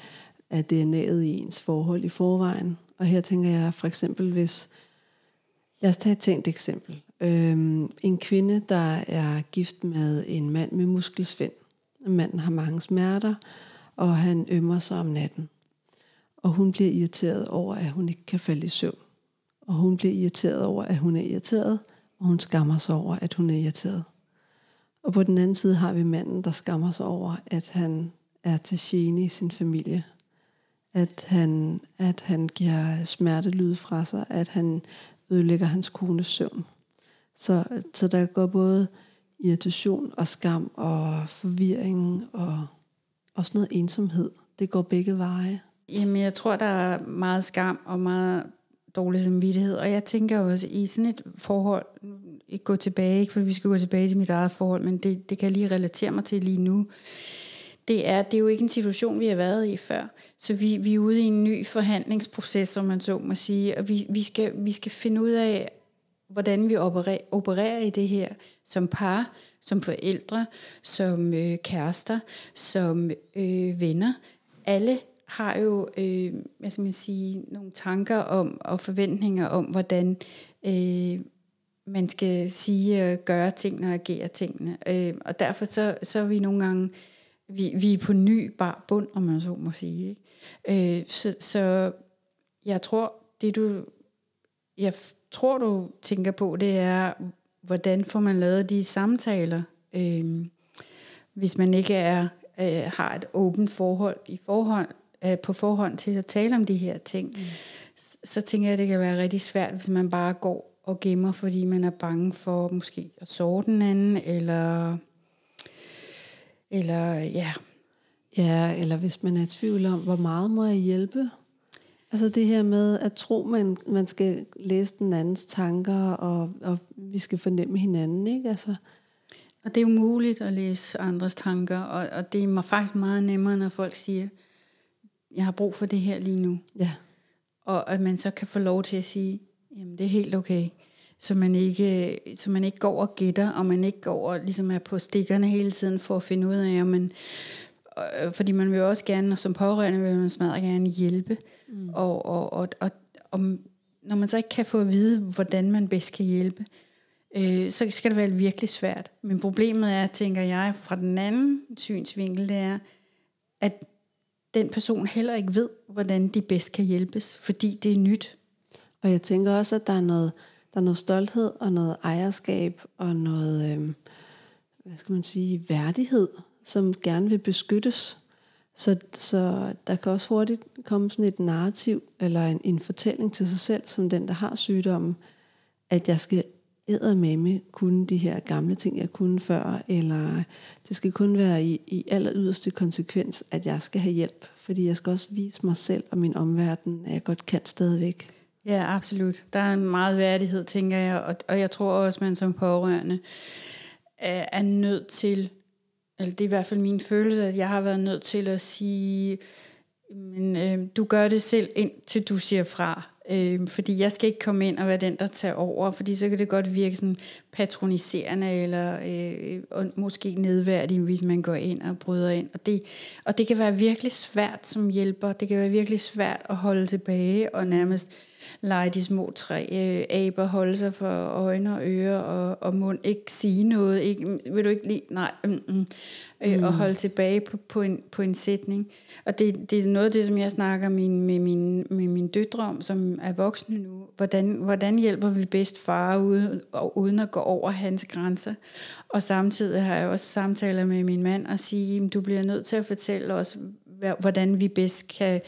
af DNA'et i ens forhold i forvejen. Og her tænker jeg for eksempel, hvis... Lad os tage et tænkt eksempel. Øhm, en kvinde, der er gift med en mand med muskelsvind. Manden har mange smerter, og han ømmer sig om natten. Og hun bliver irriteret over, at hun ikke kan falde i søvn. Og hun bliver irriteret over, at hun er irriteret, og hun skammer sig over, at hun er irriteret. Og på den anden side har vi manden, der skammer sig over, at han er til gene i sin familie. At han, at han giver smertelyd fra sig, at han ødelægger hans kones søvn. Så, så der går både irritation og skam og forvirring og også noget ensomhed. Det går begge veje. Jamen, jeg tror, der er meget skam og meget dårlig samvittighed. Og jeg tænker også, i sådan et forhold, ikke gå tilbage, ikke fordi vi skal gå tilbage til mit eget forhold, men det, det kan jeg lige relatere mig til lige nu. Det er, det er jo ikke en situation, vi har været i før. Så vi, vi er ude i en ny forhandlingsproces, som man så må sige, og vi, vi, skal, vi skal finde ud af, hvordan vi opererer, opererer i det her som par, som forældre, som øh, kærester, som øh, venner. Alle har jo øh, hvad skal man sige, nogle tanker om og forventninger om, hvordan øh, man skal sige og gøre tingene og agere tingene. Øh, og derfor så, så er vi nogle gange, vi, vi er på ny bar bund, om man så må sige. Ikke? Øh, så, så jeg tror, det du, jeg tror du tænker på, det er, hvordan får man lavet de samtaler, øh, hvis man ikke er øh, har et åbent forhold i forhold øh, på forhånd til at tale om de her ting, mm. så, så tænker jeg, at det kan være rigtig svært, hvis man bare går og gemmer, fordi man er bange for måske at sove den anden, eller, eller ja. Ja, eller hvis man er i tvivl om, hvor meget må jeg hjælpe? Altså det her med at tro, man, man skal læse den andens tanker, og, og vi skal fornemme hinanden, ikke? Altså, og det er umuligt at læse andres tanker, og, og det er faktisk meget nemmere, når folk siger, jeg har brug for det her lige nu. Ja. Og at man så kan få lov til at sige, jamen det er helt okay. Så man ikke, så man ikke går og gætter, og man ikke går og ligesom er på stikkerne hele tiden for at finde ud af, om man, øh, fordi man vil også gerne, som pårørende vil man smadre gerne hjælpe. Mm. Og, og, og, og, og når man så ikke kan få at vide, hvordan man bedst kan hjælpe, øh, så skal det være virkelig svært. Men problemet er, tænker jeg, fra den anden synsvinkel, det er, at den person heller ikke ved, hvordan de bedst kan hjælpes, fordi det er nyt. Og jeg tænker også, at der er noget, der er noget stolthed og noget ejerskab og noget, øh, hvad skal man sige, værdighed, som gerne vil beskyttes. Så, så der kan også hurtigt komme sådan et narrativ eller en, en fortælling til sig selv, som den, der har sygdommen, at jeg skal med kunne de her gamle ting, jeg kunne før, eller det skal kun være i, i aller yderste konsekvens, at jeg skal have hjælp, fordi jeg skal også vise mig selv og min omverden, at jeg godt kan stadigvæk. Ja, absolut. Der er en meget værdighed, tænker jeg, og, og jeg tror også, at man som pårørende er, er nødt til, eller det er i hvert fald min følelse, at jeg har været nødt til at sige, men øh, du gør det selv, indtil du siger fra. Øh, fordi jeg skal ikke komme ind og være den, der tager over, fordi så kan det godt virke sådan patroniserende, eller øh, og måske nedværdigt, hvis man går ind og bryder ind. Og det, og det kan være virkelig svært som hjælper. Det kan være virkelig svært at holde tilbage og nærmest lege de små tre øh, aber, holde sig for øjne og ører og, og mund, ikke sige noget, ikke, vil du ikke lige, nej, mm, mm, øh, mm. og holde tilbage på, på, en, på en sætning. Og det, det er noget af det, som jeg snakker min, med, min, med min døtre om, som er voksne nu. Hvordan, hvordan hjælper vi bedst far uden, uden at gå over hans grænser? Og samtidig har jeg også samtaler med min mand og sige, du bliver nødt til at fortælle os, hvordan vi bedst kan,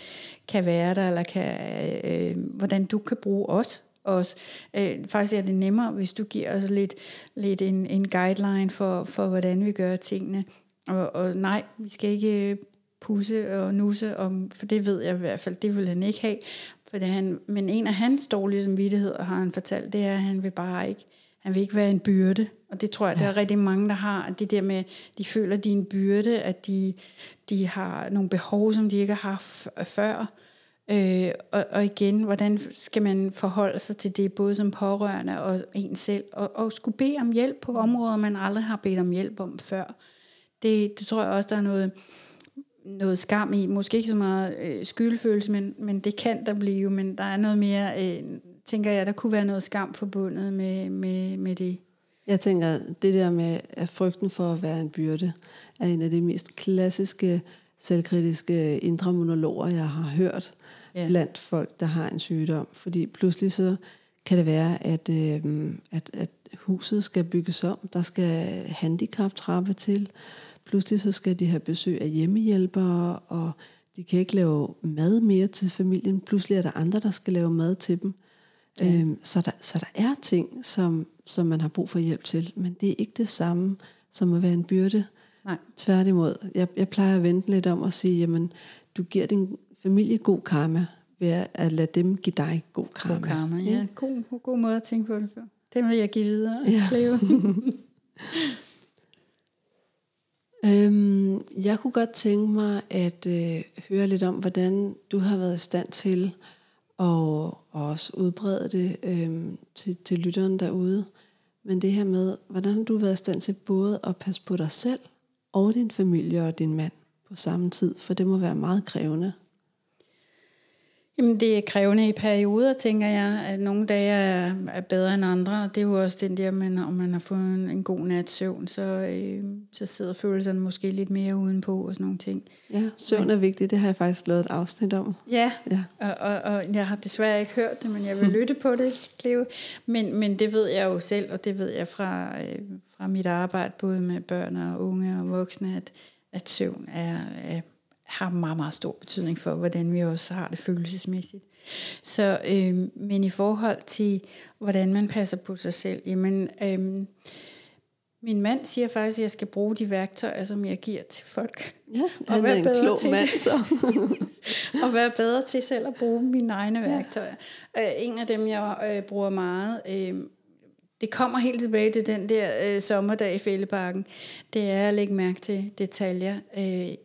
kan være der, eller kan, øh, hvordan du kan bruge os. os. Øh, faktisk er det nemmere, hvis du giver os lidt, lidt en, en guideline for, for, hvordan vi gør tingene. Og, og nej, vi skal ikke øh, pusse og nusse, om, for det ved jeg i hvert fald, det vil han ikke have. For det han, men en af hans dårlige samvittigheder, har han fortalt, det er, at han vil bare ikke, han vil ikke være en byrde. Og det tror jeg, ja. der er rigtig mange, der har. Det der med, de føler, de er en byrde, at de, de har nogle behov, som de ikke har haft før. Øh, og, og igen, hvordan skal man forholde sig til det, både som pårørende og en selv, og, og skulle bede om hjælp på områder, man aldrig har bedt om hjælp om før. Det, det tror jeg også, der er noget, noget skam i. Måske ikke så meget øh, skyldfølelse, men, men det kan der blive. Men der er noget mere, øh, tænker jeg, der kunne være noget skam forbundet med, med, med det. Jeg tænker, det der med at frygten for at være en byrde, er en af de mest klassiske selvkritiske indre monologer, jeg har hørt ja. blandt folk, der har en sygdom. Fordi pludselig så kan det være, at, øh, at, at huset skal bygges om, der skal handicaptrappe til, pludselig så skal de have besøg af hjemmehjælpere, og de kan ikke lave mad mere til familien. Pludselig er der andre, der skal lave mad til dem. Ja. Øhm, så, der, så der er ting, som, som man har brug for hjælp til, men det er ikke det samme som at være en byrde. Nej. Tværtimod. Jeg, jeg plejer at vente lidt om og sige, jamen, du giver din familie god karma, ved at lade dem give dig god karma. God karma, ja. ja. God, god måde at tænke på det før. Det vil jeg give videre. Ja. [laughs] [laughs] øhm, jeg kunne godt tænke mig at øh, høre lidt om, hvordan du har været i stand til og også udbrede det øh, til, til lytteren derude. Men det her med, hvordan har du været i stand til både at passe på dig selv og din familie og din mand på samme tid? For det må være meget krævende. Jamen det er krævende i perioder, tænker jeg, at nogle dage er, er bedre end andre. Det er jo også den der, man, om man har fået en, en god nat søvn, så, øh, så sidder følelserne måske lidt mere udenpå og sådan nogle ting. Ja, søvn er vigtigt. Det har jeg faktisk lavet et afsnit om. Ja, ja. Og, og, og jeg har desværre ikke hørt det, men jeg vil lytte på det, Cleo. Men, men det ved jeg jo selv, og det ved jeg fra, øh, fra mit arbejde, både med børn og unge og voksne, at, at søvn er, er har meget, meget stor betydning for, hvordan vi også har det følelsesmæssigt. Så, øh, men i forhold til, hvordan man passer på sig selv, jamen, øh, min mand siger faktisk, at jeg skal bruge de værktøjer, som jeg giver til folk. Ja, han og er en klog til, mand, så. [laughs] og være bedre til selv at bruge mine egne ja. værktøjer. Øh, en af dem, jeg øh, bruger meget, øh, det kommer helt tilbage til den der øh, sommerdag i Fælleparken. Det er at lægge mærke til detaljer. Øh,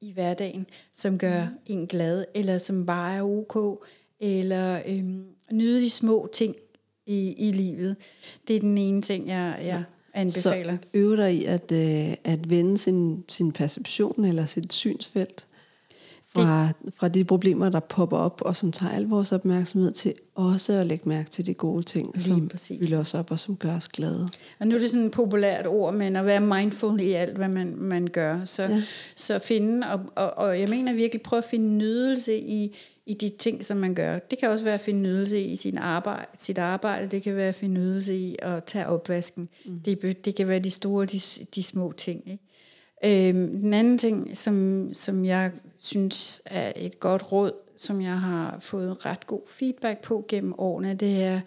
i hverdagen, som gør mm. en glad, eller som bare er ok, eller øhm, nyde de små ting i, i livet. Det er den ene ting, jeg, jeg anbefaler. Så øve dig i at, øh, at vende sin, sin perception eller sit synsfelt fra, fra de problemer, der popper op, og som tager al vores opmærksomhed til også at lægge mærke til de gode ting, Lige som præcis. fylder os op og som gør os glade. Og nu er det sådan et populært ord, men at være mindful i alt, hvad man, man gør. Så, Ja. så finde, og, og, og jeg mener virkelig, prøve at finde nydelse i, i de ting, som man gør. Det kan også være at finde nydelse i sin arbejde, sit arbejde. Det kan være at finde nydelse i at tage opvasken. Mm. Det, det kan være de store, de, de små ting. Ikke? Øhm, den anden ting, som, som jeg synes er et godt råd, som jeg har fået ret god feedback på gennem årene, det er,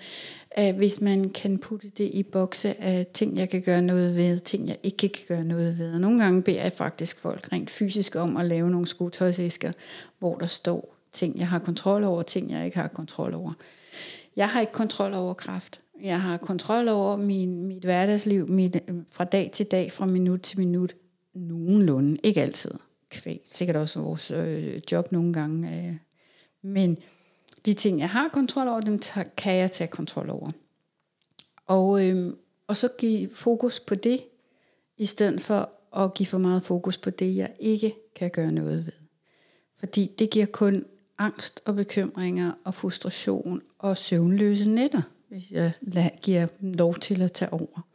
at hvis man kan putte det i bokse af ting, jeg kan gøre noget ved, ting, jeg ikke kan gøre noget ved. Og nogle gange beder jeg faktisk folk rent fysisk om at lave nogle skotøjsæsker, hvor der står ting, jeg har kontrol over, ting, jeg ikke har kontrol over. Jeg har ikke kontrol over kraft. Jeg har kontrol over min, mit hverdagsliv mit, øh, fra dag til dag, fra minut til minut. Nogenlunde. Ikke altid. Kvæg. Sikkert også vores øh, job nogle gange. Øh. Men de ting, jeg har kontrol over, dem tager, kan jeg tage kontrol over. Og, øh, og så give fokus på det, i stedet for at give for meget fokus på det, jeg ikke kan gøre noget ved. Fordi det giver kun angst og bekymringer og frustration og søvnløse nætter, hvis jeg giver dem lov til at tage over.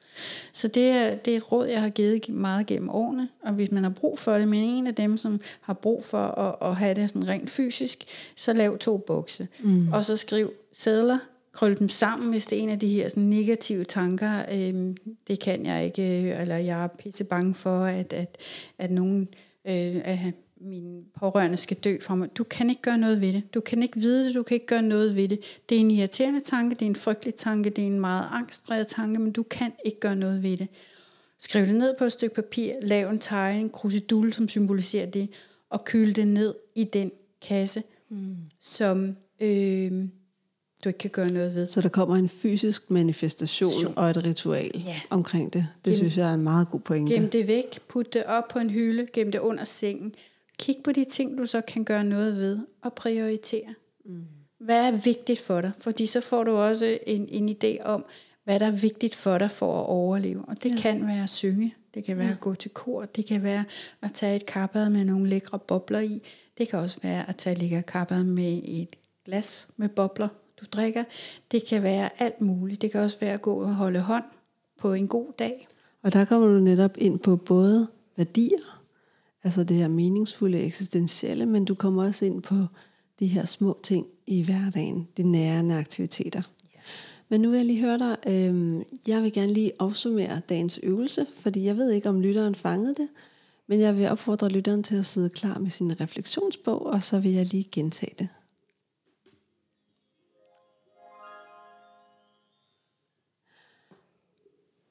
Så det er, det er et råd, jeg har givet meget gennem årene, og hvis man har brug for det, men en af dem, som har brug for at, at have det sådan rent fysisk, så lav to bokse, mm. og så skriv sædler, krøl dem sammen, hvis det er en af de her sådan, negative tanker, øhm, det kan jeg ikke, eller jeg er pisse bange for, at, at, at nogen øh, af mine pårørende skal dø fra mig. Du kan ikke gøre noget ved det. Du kan ikke vide det, du kan ikke gøre noget ved det. Det er en irriterende tanke, det er en frygtelig tanke, det er en meget angstpræget tanke, men du kan ikke gøre noget ved det. Skriv det ned på et stykke papir, lav en tegning, krusidul, som symboliserer det, og køl det ned i den kasse, mm. som øh, du ikke kan gøre noget ved. Så der kommer en fysisk manifestation Station. og et ritual Ja. omkring det. Det Gem- synes jeg er en meget god pointe. Gem det væk, put det op på en hylde, gem det under sengen. Kig på de ting, du så kan gøre noget ved, og prioritere. Mm. Hvad er vigtigt for dig? Fordi så får du også en, en idé om, hvad der er vigtigt for dig for at overleve. Og det ja. kan være at synge, det kan være ja. at gå til kor, det kan være at tage et kappad med nogle lækre bobler i. Det kan også være at tage et lækre kappad med et glas med bobler, du drikker. Det kan være alt muligt. Det kan også være at gå og holde hånd på en god dag. Og der kommer du netop ind på både værdier, altså det her meningsfulde, eksistentielle, men du kommer også ind på de her små ting i hverdagen, de nærende aktiviteter. Men nu vil jeg lige høre dig, øh, jeg vil gerne lige opsummere dagens øvelse, fordi jeg ved ikke, om lytteren fangede det, men jeg vil opfordre lytteren til at sidde klar med sin refleksionsbog, og så vil jeg lige gentage det.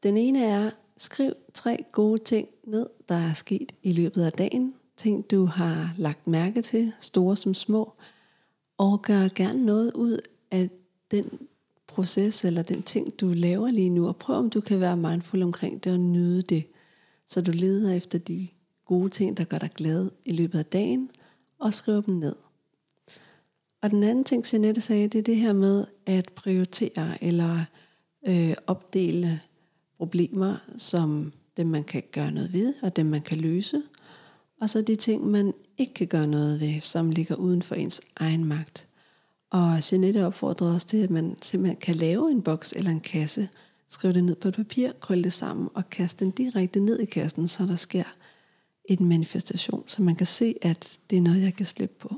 Den ene er, skriv tre gode ting ned, der er sket i løbet af dagen. Ting, du har lagt mærke til, store som små. Og gør gerne noget ud af den proces eller den ting, du laver lige nu. Og prøv, om du kan være mindful omkring det og nyde det. Så du leder efter de gode ting, der gør dig glad i løbet af dagen, og skriver dem ned. Og den anden ting, Jeanette sagde, det er det her med at prioritere eller øh, opdele problemer som dem, man kan gøre noget ved, og dem, man kan løse. Og så de ting, man ikke kan gøre noget ved, som ligger uden for ens egen magt. Og Jeanette opfordrede os til, at man simpelthen kan lave en boks eller en kasse, skrive det ned på et papir, krølle det sammen og kaste den direkte ned i kassen, så der sker en manifestation, så man kan se, at det er noget, jeg kan slippe på.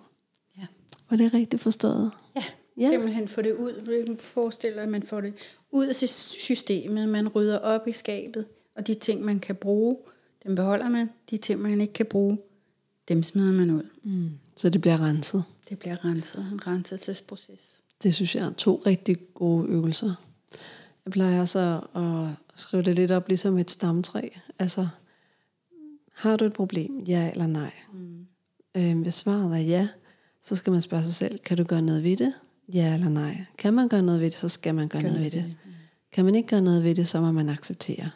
Ja. Var det rigtigt forstået? Ja, Ja. simpelthen få det ud. Du kan forestille dig, at man får det ud af systemet. Man rydder op i skabet, og de ting, man kan bruge, dem beholder man. De ting, man ikke kan bruge, dem smider man ud. Mm. Så det bliver renset. Det bliver renset, en renselsesproces. Det synes jeg er to rigtig gode øvelser. Jeg plejer også at, skrive det lidt op ligesom et stamtræ. Altså, har du et problem? Ja eller nej? Mm. Øhm, hvis svaret er ja, så skal man spørge sig selv, kan du gøre noget ved det? Ja eller nej? Kan man gøre noget ved det, så skal man gøre Gør noget ved noget det. ved Kan man ikke gøre noget ved det, så må man acceptere.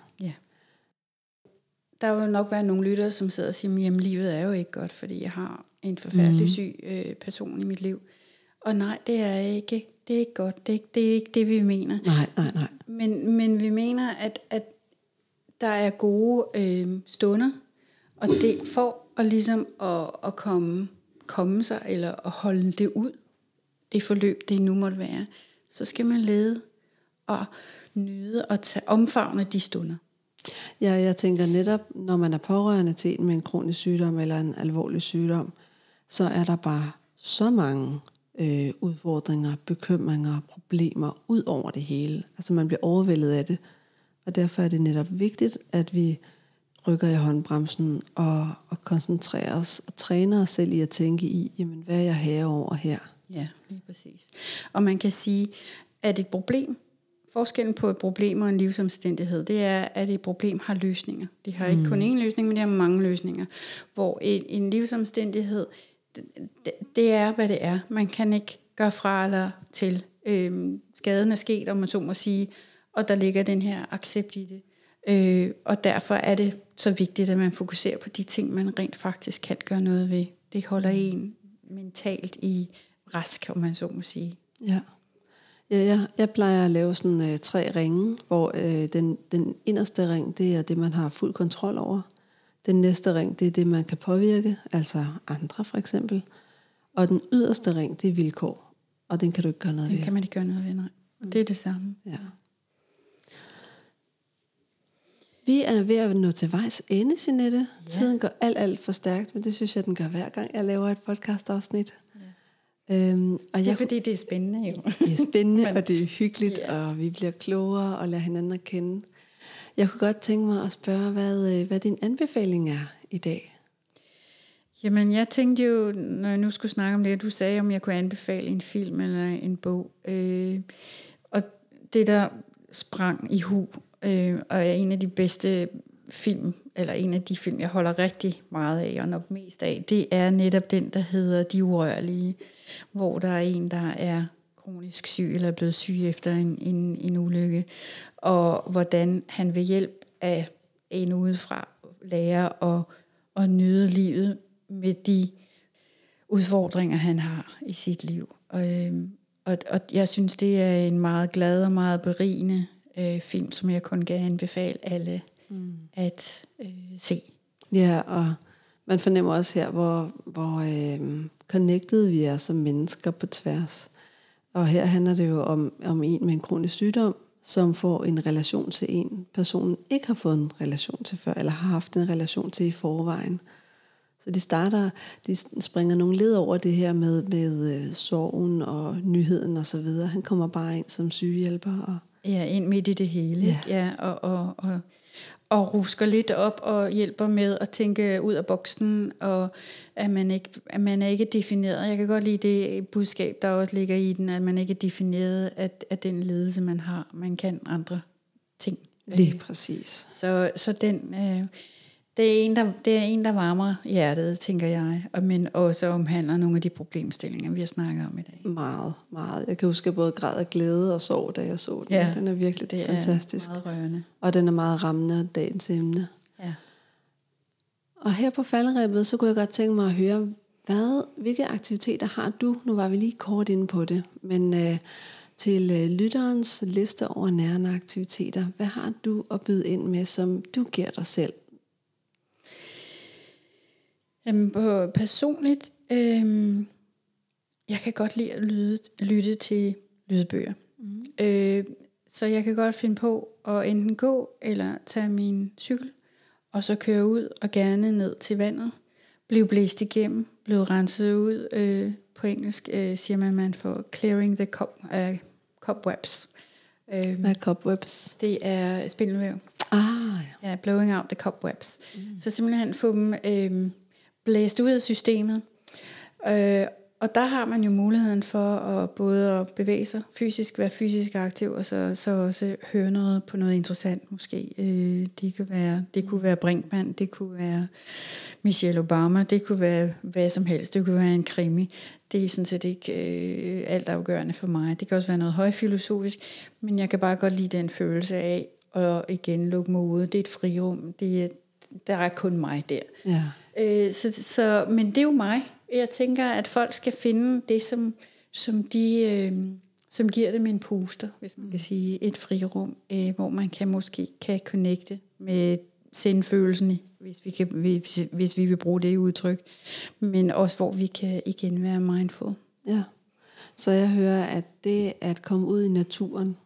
Der vil nok være nogle lyttere, som sidder og siger, at livet er jo ikke godt, fordi jeg har en forfærdelig Mhm. syg øh, person i mit liv. Og nej, det er ikke, det er ikke godt. Det er ikke det, er ikke det vi mener. Nej, nej, nej. Men, men vi mener, at, at der er gode øh, stunder, og det for at ligesom at, at komme, komme sig, eller at holde det ud, det forløb, det nu måtte være, så skal man lede og nyde og tage, omfavne de stunder. Ja, jeg tænker netop, når man er pårørende til en med en kronisk sygdom eller en alvorlig sygdom, så er der bare så mange øh, udfordringer, bekymringer, problemer ud over det hele. Altså man bliver overvældet af det. Og derfor er det netop vigtigt, at vi rykker i håndbremsen og, og koncentrerer os og træner os selv i at tænke i, jamen hvad er jeg herover her? Ja, lige præcis. Og man kan sige, at et problem, forskellen på et problem og en livsomstændighed, det er, at et problem har løsninger. Det har ikke mm. kun én løsning, men det har mange løsninger. Hvor en, en livsomstændighed, det, det er, hvad det er. Man kan ikke gøre fra eller til. Øhm, skaden er sket, om man så må sige, og der ligger den her accept i det. Øh, og derfor er det så vigtigt, at man fokuserer på de ting, man rent faktisk kan gøre noget ved. Det holder en mentalt i rask, om man så må sige. Ja. Ja, jeg, jeg plejer at lave sådan øh, tre ringe, hvor øh, den, den inderste ring, det er det, man har fuld kontrol over. Den næste ring, det er det, man kan påvirke, altså andre for eksempel. Og den yderste ring, det er vilkår, og den kan du ikke gøre noget Den ved. kan man ikke gøre noget ved, nej. Og det er det samme. Ja. Vi er ved at nå til vejs ende, Jeanette. Ja. Tiden går alt, alt for stærkt, men det synes jeg, den gør hver gang, jeg laver et podcast-afsnit. Øhm, og Det jeg, er fordi, det er spændende jo. det er spændende, [laughs] Men- og det er hyggeligt, Ja. og vi bliver klogere og lærer hinanden at kende. Jeg kunne godt tænke mig at spørge, hvad, øh, hvad din anbefaling er i dag. Jamen, jeg tænkte jo, når jeg nu skulle snakke om det, du sagde, om jeg kunne anbefale en film eller en bog. Øh, og det, der sprang i hu, øh, og er en af de bedste film, eller en af de film, jeg holder rigtig meget af, og nok mest af, det er netop den, der hedder De Urørlige, hvor der er en, der er kronisk syg, eller er blevet syg efter en, en, en ulykke, og hvordan han ved hjælp af en udefra lærer at, at nyde livet med de udfordringer, han har i sit liv. Og, øhm, og, og jeg synes, det er en meget glad og meget berigende øh, film, som jeg kun kan anbefale alle mm. at øh, se. Ja, og man fornemmer også her, hvor, hvor øh, connected vi er som mennesker på tværs. Og her handler det jo om, om en med en kronisk sygdom, som får en relation til en, personen ikke har fået en relation til før, eller har haft en relation til i forvejen. Så de starter, de springer nogle led over det her med, med øh, sorgen og nyheden og så videre. Han kommer bare ind som sygehjælper. Og, Ja, ind midt i det hele. Ja. Ja. Ja, og, og, og, og rusker lidt op og hjælper med at tænke ud af boksen, og at man, ikke, at man er ikke defineret. Jeg kan godt lide det budskab, der også ligger i den, at man ikke er defineret af, af den ledelse, man har. Man kan andre ting. lige præcis. Så, så den, øh, det, er en, der, det er en, der varmer hjertet, tænker jeg, og, men også omhandler nogle af de problemstillinger, vi har snakket om i dag. Meget, meget. Jeg kan huske, at jeg både græd af glæde og sorg, da jeg så den. Ja, den er virkelig Det fantastisk. er meget rørende. Og den er meget rammende dagens emne. Ja. Og her på falderæbet, så kunne jeg godt tænke mig at høre, hvad, hvilke aktiviteter har du? Nu var vi lige kort inde på det, men øh, til øh, lytterens liste over nærende aktiviteter, hvad har du at byde ind med, som du giver dig selv? Jamen, på personligt, øhm, jeg kan godt lide at lyde, lytte til lydbøger. Mm. Øh, så jeg kan godt finde på at enten gå eller tage min cykel, og så køre ud og gerne ned til vandet. Blive blæst igennem, blive renset ud. Øh, på engelsk øh, siger man, at man får clearing the cup, uh, cobwebs. Øh, Hvad er cobwebs? det er spindelvæv. Ah, ja. Ja, blowing out the cobwebs. Mm. Så simpelthen få dem øh, blæst ud af systemet. Øh, og der har man jo muligheden for at både at bevæge sig fysisk, være fysisk aktiv, og så, så også høre noget på noget interessant måske. Øh, det, kan være, det kunne være Brinkmann, det kunne være Michelle Obama, det kunne være hvad som helst, det kunne være en krimi. Det er sådan set ikke øh, alt afgørende for mig. Det kan også være noget højfilosofisk, men jeg kan bare godt lide den følelse af at igen lukke mig ude. Det er et frirum. Det er, der er kun mig der. ja. Øh, så, så, men det er jo mig. Jeg tænker, at folk skal finde det, som som de... Øh, som giver dem en puster, hvis man kan sige, et frirum, øh, hvor man kan måske kan connecte med sendfølelsen, hvis vi, kan, hvis, hvis vi vil bruge det udtryk, men også hvor vi kan igen være mindful. Ja, så jeg hører, at det at komme ud i naturen,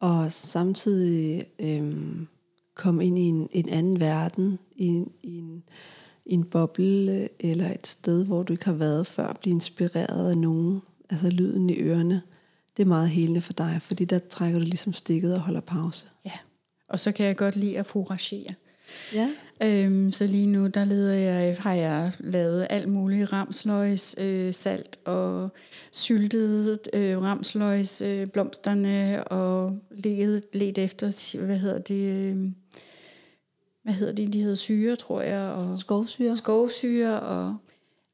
og samtidig øhm, komme ind i en, en anden verden, i, i, en, i en boble, eller et sted, hvor du ikke har været før, blive inspireret af nogen, altså lyden i ørerne, det er meget helende for dig, fordi der trækker du ligesom stikket og holder pause. Ja, og så kan jeg godt lide at foragere. Ja. Øhm, så lige nu, der leder jeg, har jeg lavet alt muligt ramsløgs, øh, salt og syltet øh, ramsløgs, øh, blomsterne og let, let efter, hvad hedder det, øh, hvad hedder det, de hedder syre, tror jeg. Og Skovsyre. Skovsyre, og,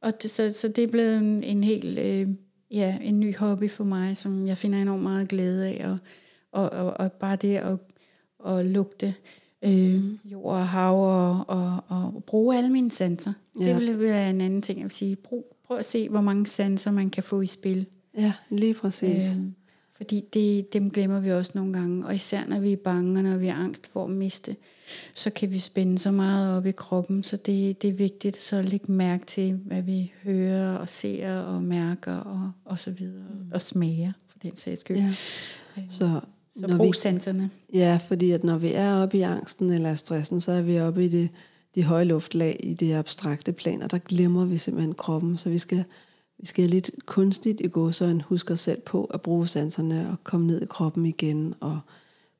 og det, så, så det er blevet en, en helt, øh, ja, en ny hobby for mig, som jeg finder enormt meget glæde af, og, og, og, og bare det at, at lugte øh, jord og hav og, og, og bruge alle mine sanser. Ja. Det vil være en anden ting, jeg vil sige. Brug, prøv at se, hvor mange sanser man kan få i spil. Ja, lige præcis. Øh, fordi det, dem glemmer vi også nogle gange, og især når vi er bange, og når vi er angst for at miste, så kan vi spænde så meget op i kroppen, så det, det er vigtigt så at lægge mærke til, hvad vi hører og ser og mærker og, og så videre, mm. og smager for den sags skyld. Ja. Øh, så så når brug sanserne. Ja, fordi at når vi er oppe i angsten eller stressen, så er vi oppe i det, de høje luftlag, i det abstrakte plan, og der glemmer vi simpelthen kroppen, så vi skal, vi skal lidt kunstigt i gå, så en husker selv på at bruge sanserne og komme ned i kroppen igen, og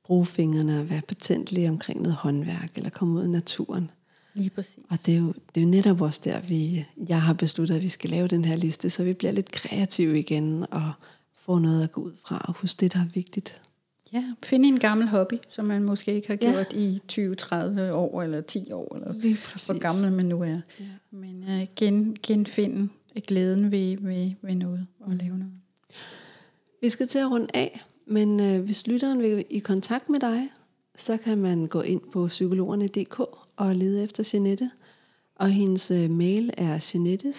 bruge fingrene og være patentlige omkring noget håndværk, eller komme ud i naturen. Lige præcis. Og det er, jo, det er jo netop også der, vi, jeg har besluttet, at vi skal lave den her liste, så vi bliver lidt kreative igen, og får noget at gå ud fra, og huske det, der er vigtigt. Ja, finde en gammel hobby, som man måske ikke har gjort ja. i 20-30 år, eller 10 år, eller hvor gammel man nu er. Ja. Men uh, gen, genfinde glæden ved, ved, ved noget, og lave noget. Vi skal til at runde af, men øh, hvis lytteren vil i kontakt med dig, så kan man gå ind på psykologerne.dk og lede efter Jeanette. Og hendes øh, mail er jeanette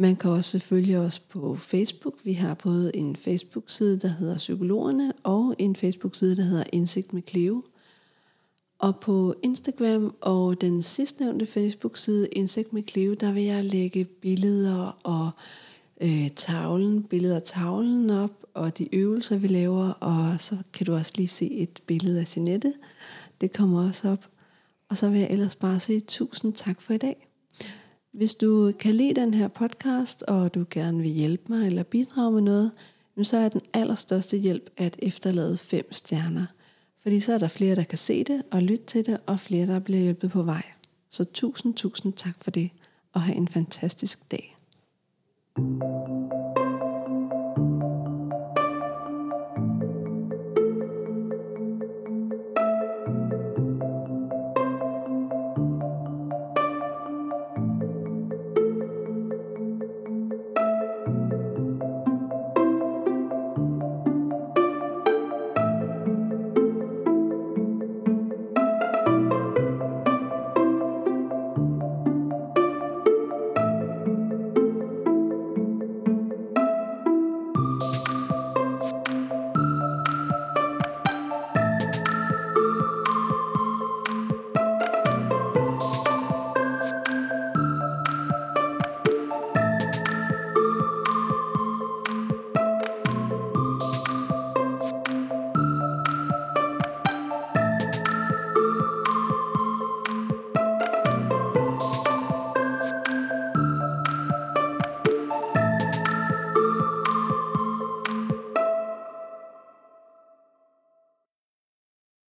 man kan også følge os på Facebook. Vi har både en Facebook-side, der hedder Psykologerne, og en Facebook-side, der hedder Indsigt med Cleo. Og på Instagram og den sidstnævnte Facebook-side, Indsigt med Cleo, der vil jeg lægge billeder og øh, tavlen, billeder af tavlen op, og de øvelser, vi laver, og så kan du også lige se et billede af Jeanette. Det kommer også op. Og så vil jeg ellers bare sige tusind tak for i dag. Hvis du kan lide den her podcast, og du gerne vil hjælpe mig eller bidrage med noget, så er den allerstørste hjælp at efterlade fem stjerner. Fordi så er der flere, der kan se det og lytte til det, og flere, der bliver hjulpet på vej. Så tusind, tusind tak for det, og have en fantastisk dag. Thank you.